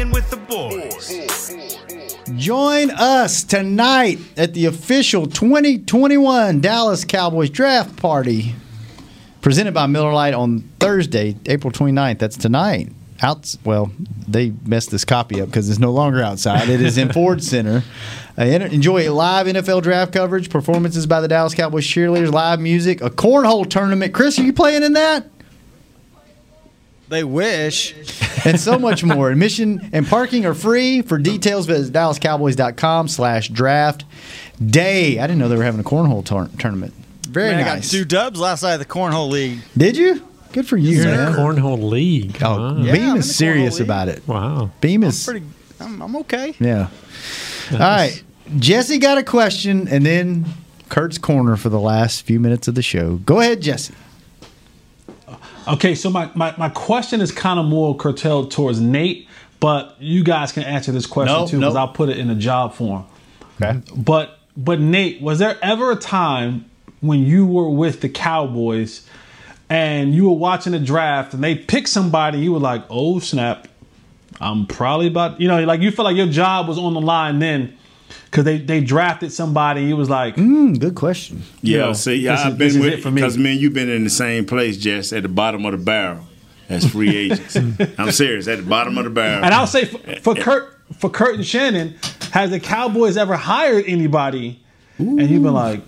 Hanging with the boys. Join us tonight at the official 2021 Dallas Cowboys draft party presented by Miller Lite on Thursday, April 29th. That's tonight. Out, well, they messed this copy up because it's no longer outside. It is in Ford Center. Uh, en- enjoy live NFL draft coverage, performances by the Dallas Cowboys cheerleaders, live music, a cornhole tournament. Chris, are you playing in that? They wish. and so much more. Admission and parking are free. For details, visit DallasCowboys.com slash draft day. I didn't know they were having a cornhole tour- tournament. Very Man, I got two dubs last night at the cornhole league. Did you? Good for you, You're in man. a cornhole league. Oh, Wow. Yeah, Beam in is serious about it. Wow. Beam is, Pretty. I'm, I'm okay. yeah. All right. Jesse got a question, and then Kurt's corner for the last few minutes of the show. Go ahead, Jesse. Okay, so my, my, my question is kind of more curtailed towards Nate, but you guys can answer this question No, too because no. I'll put it in a job form. Okay. But but Nate, was there ever a time when you were with the Cowboys and you were watching the draft and they picked somebody, you were like, oh snap, I'm probably about you know, like you felt like your job was on the line then because they, they drafted somebody, you was like, Mm, good question. Yeah, Yo, see, yeah, this I've is- been with it for me. because me and you've been in the same place, Jess, at the bottom of the barrel as free agents. I'm serious, at the bottom of the barrel. And I'll say for, for Kurt for Kurt and Shannon, has the Cowboys ever hired anybody? And you've been like,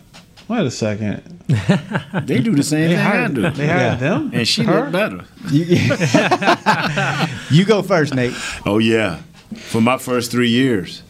wait a second, they do the same they thing I do. they hired them, and she Her? looked better. You go first, Nate. Oh yeah, for my first three years,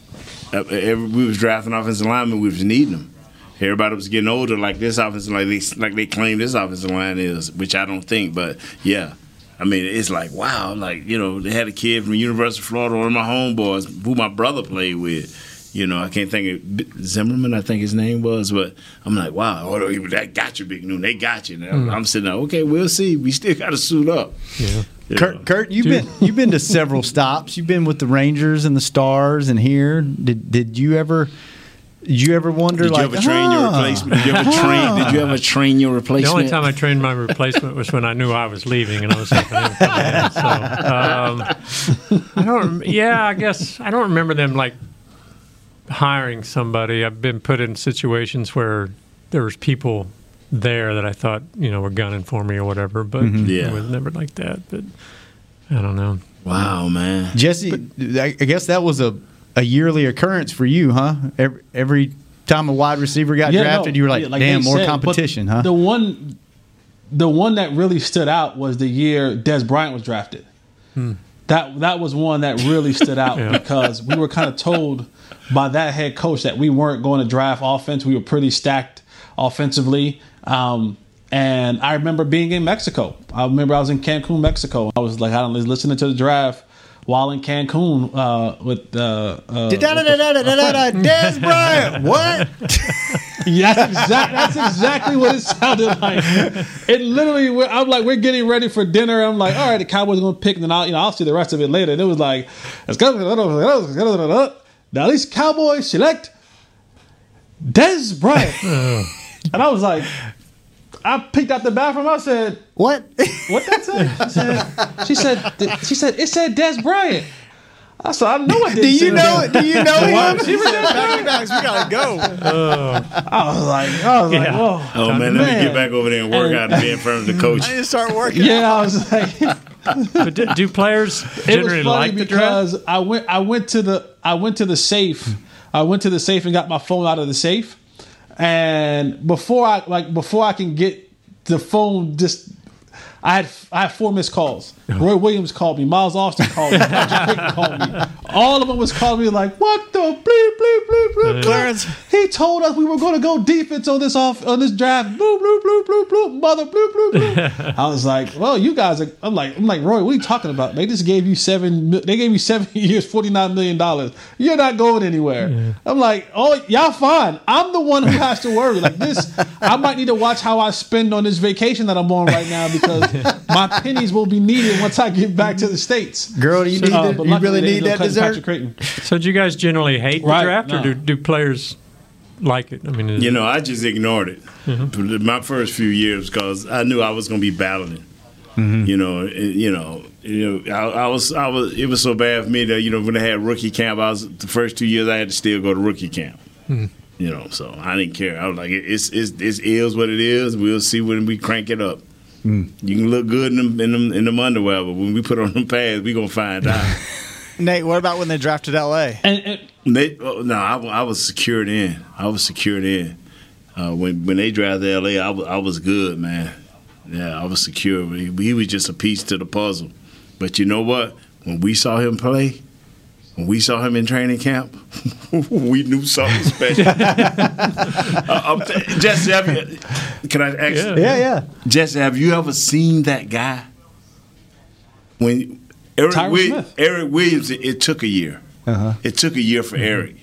Uh, every, we was drafting offensive linemen. We was needing them. Everybody was getting older, like this offensive, like they like they claim this offensive line is, which I don't think. But yeah, I mean, it's like wow, like you know, they had a kid from University of Florida, one of my homeboys, who my brother played with. You know, I can't think of Zimmerman. I think his name was, but I'm like, wow, oh, that got you, Big Noon. They got you. And I'm mm. sitting there, okay, we'll see. We still got to suit up. Yeah. You know. Kurt, Kurt, you've been you've been to several stops. You've been with the Rangers and the Stars and here. Did did you ever did you ever wonder Did you like ever train your "Ah, replacement? Did you ever train? Did you ever train your replacement? The only time I trained my replacement was when I knew I was leaving and I was helping him in. So um, I don't. Yeah, I guess I don't remember them like hiring somebody. I've been put in situations where there was people there that I thought you know were gunning for me or whatever, but Mhm. Yeah. it was never like that. But I don't know. Wow, man. Jesse, I I guess that was a, a yearly occurrence for you, huh? Every, every time a wide receiver got Yeah, drafted, no, you were like, yeah, damn, more said, competition, huh? The one, the one that really stood out was the year Dez Bryant was drafted. Hmm. That that was one that really stood out Yeah. because we were kind of told by that head coach that we weren't going to draft offense. We were pretty stacked offensively. Um, and I remember being in Mexico. I remember I was in Cancun, Mexico. I was like, I was listening to the draft while in Cancun uh, with uh, uh, Dez Bryant, what? yeah, that's, exact, that's exactly what it sounded like. It literally, we're- I'm like, we're getting ready for dinner. I'm like, all right, the Cowboys are going to pick, and then I'll, you know, I'll see the rest of it later. And it was like, let's go. Now these Cowboys select Dez Bryant, and I was like, I picked out the bathroom. I said, what? What that said? She said, she said, she said, it said Dez Bryant. I said, I know I didn't. Do you say know that. it? Do you know him? She was there. Back bags, we gotta go. I was like, I was like, whoa. Oh man, let me get back over there and work out and be in front of the coach. I need to start working. Yeah, I was like, But do, do players generally like the draft? because I went I went to the I went to the safe. I went to the safe and got my phone out of the safe. And before I like before I can get the phone just I had I had four missed calls. Roy Williams called me. Miles Austin called me. Patrick called me. All of them was calling me like, "What the bleep bleep bleep bleep?" bleep. Clarence. He told us we were going to go defense on this off on this draft. Bloop bloop bloop, bloop, bloop, mother, bloop, bloop, bloop. I was like, well, you guys are, I'm like, I'm like, Roy, what are you talking about? They just gave you seven, they gave you seven years, $49 million. You're not going anywhere. I'm like, oh, y'all fine. I'm the one who has to worry. Like this, I might need to watch how I spend on this vacation that I'm on right now because my pennies will be needed once I get back to the States. Girl, do you need that- but you really need that dessert? Creighton. So do you guys generally hate Right, the draft, or do, do players like it? I mean, You know, I just ignored it Mhm. my first few years because I knew I was going to be battling. Mm-hmm. You know, you know, you know. I, I was, I was. It was so bad for me that you know when they had rookie camp, I was the first two years I had to still go to rookie camp. Mhm. You know, so I didn't care. I was like, it- it's it's it's is what it is. We'll see when we crank it up. Mm. You can look good in them in them in them underwear, but when we put on them pads, we gonna find out. Nate, what about when they drafted LA? And, They, oh, no, I, I was secured in. I was secured in. Uh, when when they drafted LA, I was, was good, man. Yeah, I was secure. He, he was just a piece to the puzzle. But you know what? When we saw him play, when we saw him in training camp, we knew something special. uh, um, Jesse, have you, can I ask? Yeah. Yeah, yeah. Jesse, have you ever seen that guy? When Erik, Tyron Smith. Erik Williams, it, it took a year. Uh-huh. It took a year for Erik,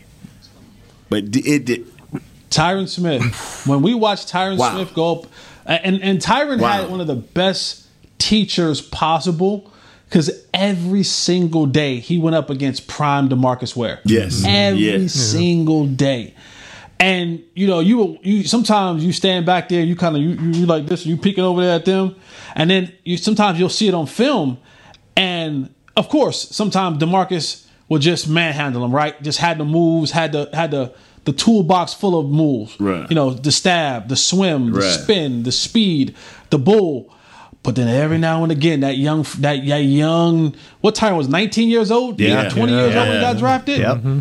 but d- it did. Tyron Smith. when we watched Tyron Wow. Smith go up, and and Tyron Wow. had one of the best teachers possible because every single day he went up against prime Demarcus Ware. Yes. Mm-hmm. every Yes. single day. And you know, you will- you sometimes you stand back there, you kind of you, you you like this, you peeking over there at them, and then you sometimes you'll see it on film, and of course sometimes Demarcus will just manhandle him, right? Just had the moves, had the had the the toolbox full of moves, Right. You know, the stab, the swim, the Right. spin, the speed, the bull. But then every now and again, that young that, that young what time was 19 years old, Yeah. 20 years old when he got drafted. Yep. Mm-hmm.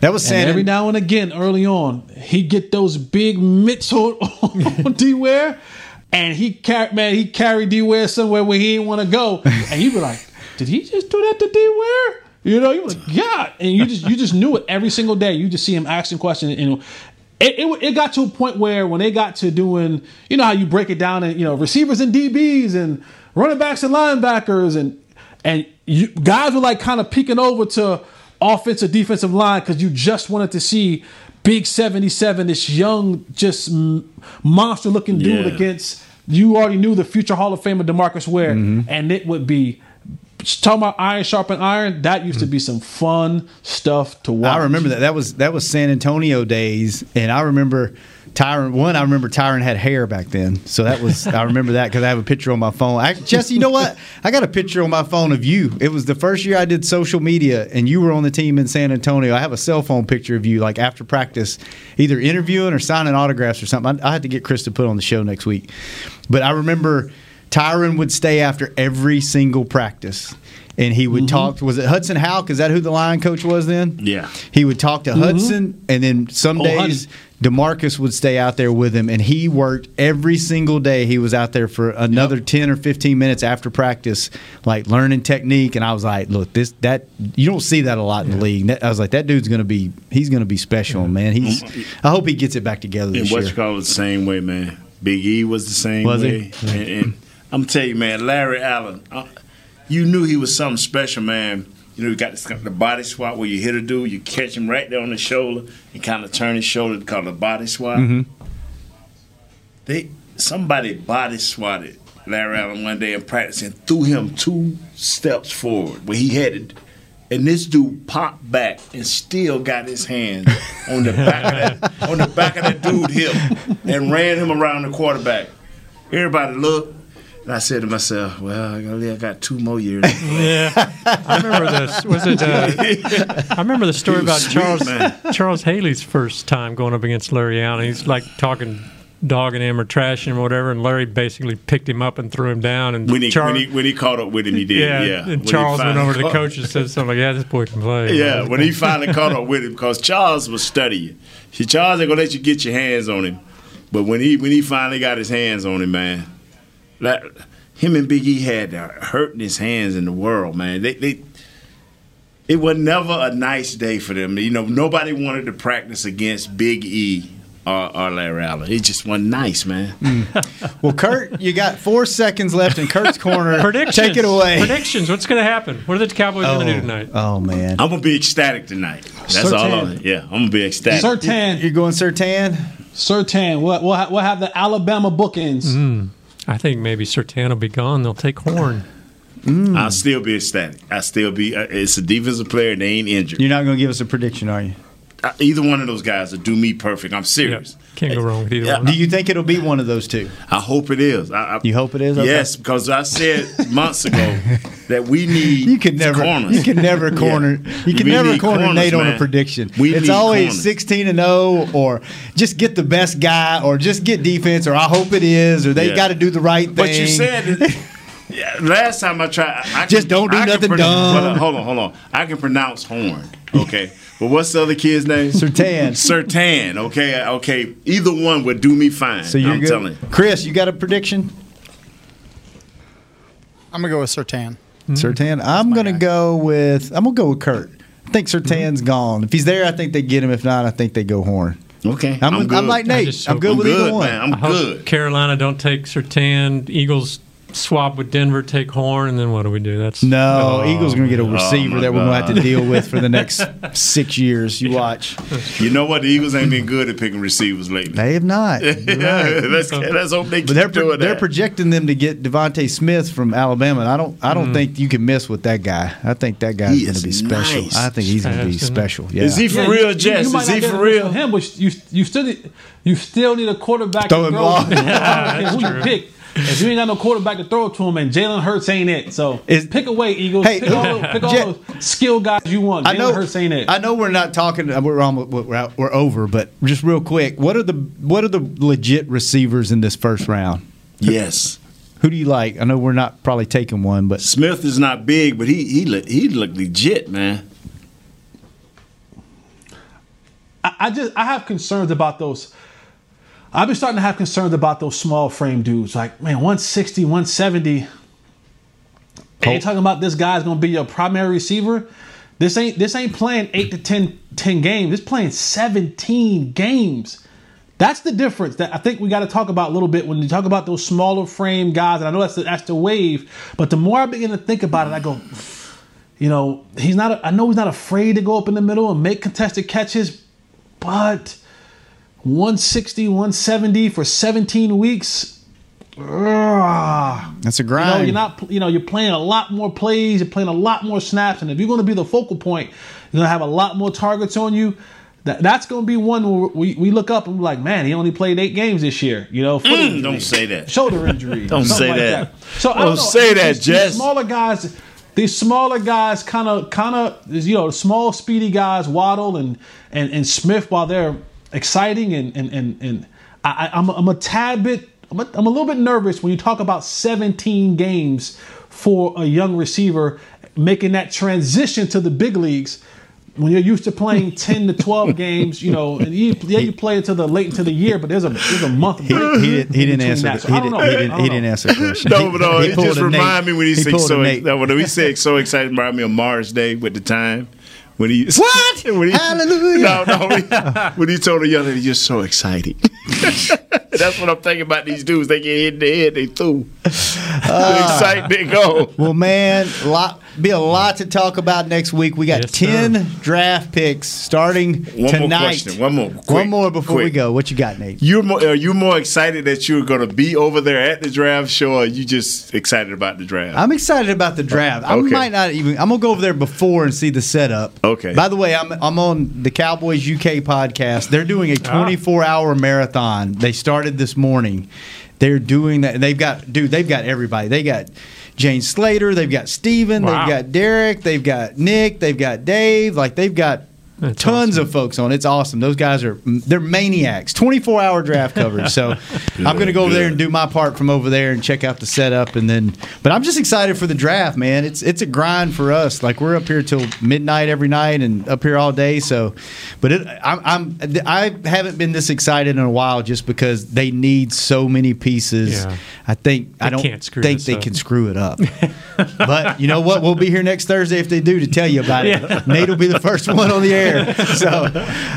That was And San every now and again, early on, he get those big mitts on, on D Ware, and he carry man, he carried D Ware somewhere where he didn't want to go, and he be like, did he just do that to D Ware? You know, you like, yeah, and you just you just knew it every single day. You just see him asking questions, and it, it it got to a point where when they got to doing, you know how you break it down and you know receivers and DBs and running backs and linebackers and and you guys were like kind of peeking over to offensive defensive line because you just wanted to see big 77 this young just monster looking dude Yeah. against you already knew the future hall of famer demarcus ware Mm-hmm. and it would be talking about iron sharpen iron that used to be some fun stuff to watch I remember that. That was that was San Antonio days, and I remember Tyron. One, I remember Tyron had hair back then, so that was I remember that because I have a picture on my phone. I, Jesse, you know what? I got a picture on my phone of you. It was the first year I did social media, and you were on the team in San Antonio. I have a cell phone picture of you, like after practice, either interviewing or signing autographs or something. I, I had to get Chris to put on the show next week, but I remember Tyron would stay after every single practice. And he would mm-hmm. talk. Was it Hudson Houck? Is that who the line coach was then? Yeah. He would talk to mm-hmm. Hudson, and then some Oh, days Demarcus would stay out there with him, and he worked every single day. He was out there for another ten or fifteen minutes after practice, like learning technique. And I was like, "Look, this that you don't see that a lot in the league." I was like, "That dude's gonna be he's gonna be special, man. He's mm-hmm. I hope he gets it back together And this what year." you call it the same way, man. Big E was the same Was he? way. And, and I'm tell you, man, Larry Allen, uh, you knew he was something special, man. You know, you got this, the body swap where you hit a dude, you catch him right there on the shoulder, and kind of turn his shoulder, called a body swap. Mhm. They somebody body swatted Larry Allen one day in practice and threw him two steps forward where he headed. And this dude popped back and still got his hand on the back of that on the back of that dude hip and ran him around the quarterback. Everybody looked, and I said to myself, "Well, I got- got two more years." Yeah, I remember this. Was it? Uh, I remember the story about sweet, Charles man. Charles Haley's first time going up against Larry Allen. He's like talking, dogging him or trashing him or whatever, and Larry basically picked him up and threw him down. And When he, Char- when he when he caught up with him, he did. Yeah, yeah, When and he Charles went over to the coach and said something like, "Yeah, this boy can play." Yeah, when he finally caught up with him, because Charles was studying. See, Charles ain't gonna let you get your hands on him, but when he when he finally got his hands on him, man, that him and Big E had the hurting his hands in the world, man. They they. It was never a nice day for them. You know, nobody wanted to practice against Big E or, or Larry Allen. It just wasn't nice, man. Well, Kurt, you got four seconds left in Kurt's corner. Predictions. Take it away. Predictions. What's going to happen? What are the Cowboys going to do tonight? Oh man, I'm gonna be ecstatic tonight. That's all. I'm, yeah, I'm gonna be ecstatic. Surtain. You're going Surtain. Surtain. We'll, we'll, ha- we'll have the Alabama bookends. Mm. I think maybe Surtain will be gone. They'll take Horn. I'll still be ecstatic. I'll still be. Uh, it's a defensive player. They ain't injured. You're not going to give us a prediction, are you? Uh, either one of those guys will do me perfect. I'm serious. Can't go wrong with either Yeah. one. Do you think it'll be one of those two? I hope it is. I, I, You hope it is. Okay. Yes, because I said months ago that we need You can never, corners. you can never Yeah. corner, you can We never need corner corners, Nate on a prediction. We it's always corners. sixteen and zero, or just get the best guy, or just get defense, or I hope it is, or they Yeah. got to do the right thing. But you said. Yeah, last time I tried, I Just don't do I nothing pronounce- dumb. Hold on, hold on, hold on. I can pronounce horn. Okay, but what's the other kid's name? Surtain. Surtain. Okay, okay. Either one would do me fine. So you're I'm good. telling you. Chris, you got a prediction? I'm gonna go with Surtain. Mm-hmm. Surtain. I'm going to go with. I'm going to go with Kurt. I think Surtain's mm-hmm. gone. If he's there, I think they get him. If not, I think they go Horn. Okay, I'm, I'm I'm, like I Nate. just I'm hope- good I'm with either one. man. I'm I hope good. Carolina don't take Surtain. Eagles swap with Denver, take Horn, and then what do we do? That's No, Oh, Eagles going to get a receiver my that we're going to have to deal with for the next six years. You watch. You know what? The Eagles ain't been good at picking receivers lately. They have not. You're right. let's, let's hope they keep But they're pro- doing they're projecting them to get DeVonta Smith from Alabama. And I don't I don't mm. think you can miss with that guy. I think that guy's He going to be special. nice. I think he's going to be Fast, isn't he? special. Yeah. Is he for Yeah, real, you- Jess? You might Is he for real? Him, but you you still need, you still need a quarterback Throw to him throw. off. I don't care who you pick. If you ain't got no quarterback to throw it to him, and Jalen Hurts ain't it, so Is- pick away Eagles. Hey, pick all, the- pick all Jet- the skill guys you want. I Jalen know. Hurts ain't it. I know we're not talking. Uh, we're almost, we're, out, we're over. But just real quick, what are the what are the legit receivers in this first round? Yes. Who do you like? I know we're not probably taking one, but Smith is not big, but he he look, he look legit, man. I, I just I have concerns about those. I've been starting to have concerns about those small frame dudes. Like man, 160, 170. And you're talking about this guy's gonna be your primary receiver. This ain't this ain't playing eight to 10, 10 games. It's playing 17 games. That's the difference that I think we got to talk about a little bit when you talk about those smaller frame guys. And I know that's the, that's the wave, but the more I begin to think about it, I go, you know, he's not. I know he's not afraid to go up in the middle and make contested catches, but 160, 170 for 17 weeks. ugh. that's a You grind. know, you're not. You know, you're playing a lot more plays. You're playing a lot more snaps, and if you're going to be the focal point, you're going to have a lot more targets on you. That, that's going to be one where we, we look up and we're like, man, he only played eight games this year. You know, Mm, Don't say that. shoulder injury. Don't say like that. So I Don't don't know. say that, These- these smaller guys, these smaller guys, kind of, kind of, you know, the small, speedy guys, Waddle and and and Smith, while they're exciting and and and and I, I- I'm I'm a tad bit. I'm a, I'm a little bit nervous when you talk about 17 games for a young receiver making that transition to the big leagues when you're used to playing 10 to 12 games, you know, and you, yeah, you play into the late into the year, but there's a there's a month he, he, did, he didn't answer. that. So he, I don't did, he, didn't, he didn't answer the question. No, but no, He it pulled just a Nate. remind me when he, He said so. No, when he said so excited, remind me of Mars Day with the time when he What? when he, Hallelujah. No, no, when he, when he told the young lady, "You're so excited." That's what I'm thinking about these dudes. They get hit in the head, they through. Uh, they excite, they go. Well, man, lot be a lot to talk about next week. We got Yes, ten sir. draft picks starting tonight. One more question. One more. One more before we go. What you got, Nate? You're more, are you more excited that you're going to be over there at the draft show, or are you just excited about the draft? I'm excited about the draft. I might not even. I'm gonna go over there before and see the setup. Okay. By the way, I'm I'm on the Cowboys UK podcast. They're doing Ah. a 24 hour marathon. They started this morning. They're doing that. They've got dude. They've got everybody. They got Jane Slater. They've got Steven. Wow. They've got Derek. They've got Nick. They've got Dave. Like they've got. That's Tons of folks on. It's awesome. Those guys are they're maniacs. 24 hour draft coverage. So I'm going to go over there and do my part from over there and check out the setup and then but I'm just excited for the draft, man. It's it's a grind for us. Like we're up here till midnight every night and up here all day. So but it I'm, I'm I haven't been this excited in a while just because they need so many pieces. Yeah. I think I They don't can't screw think they up. can screw it up. but you know what? We'll be here next Thursday if they do to tell you about it. Nate will be the first one on the air there. So, all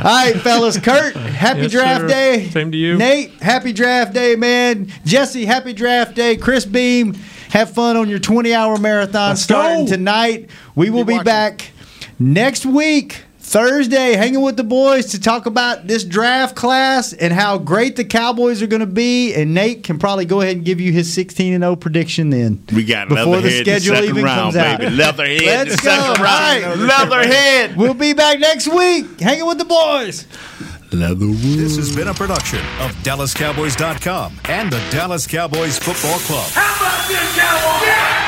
right, fellas. Kurt, happy Yes, draft sir. day. Same to you. Nate, happy draft day, man. Jesse, happy draft day. Chris Beam, have fun on your 20 hour marathon starting tonight. We will be back next week. Thursday, hanging with the boys to talk about this draft class and how great the Cowboys are going to be. And Nate can probably go ahead and give you his 16 and 0 prediction then. We got before the Leatherhead schedule the second even round, comes out. baby. Leatherhead Let's the go. second round. right. Leatherhead. We'll be back next week, hanging with the boys. This has been a production of DallasCowboys.com and the Dallas Cowboys Football Club. How about this, Cowboys?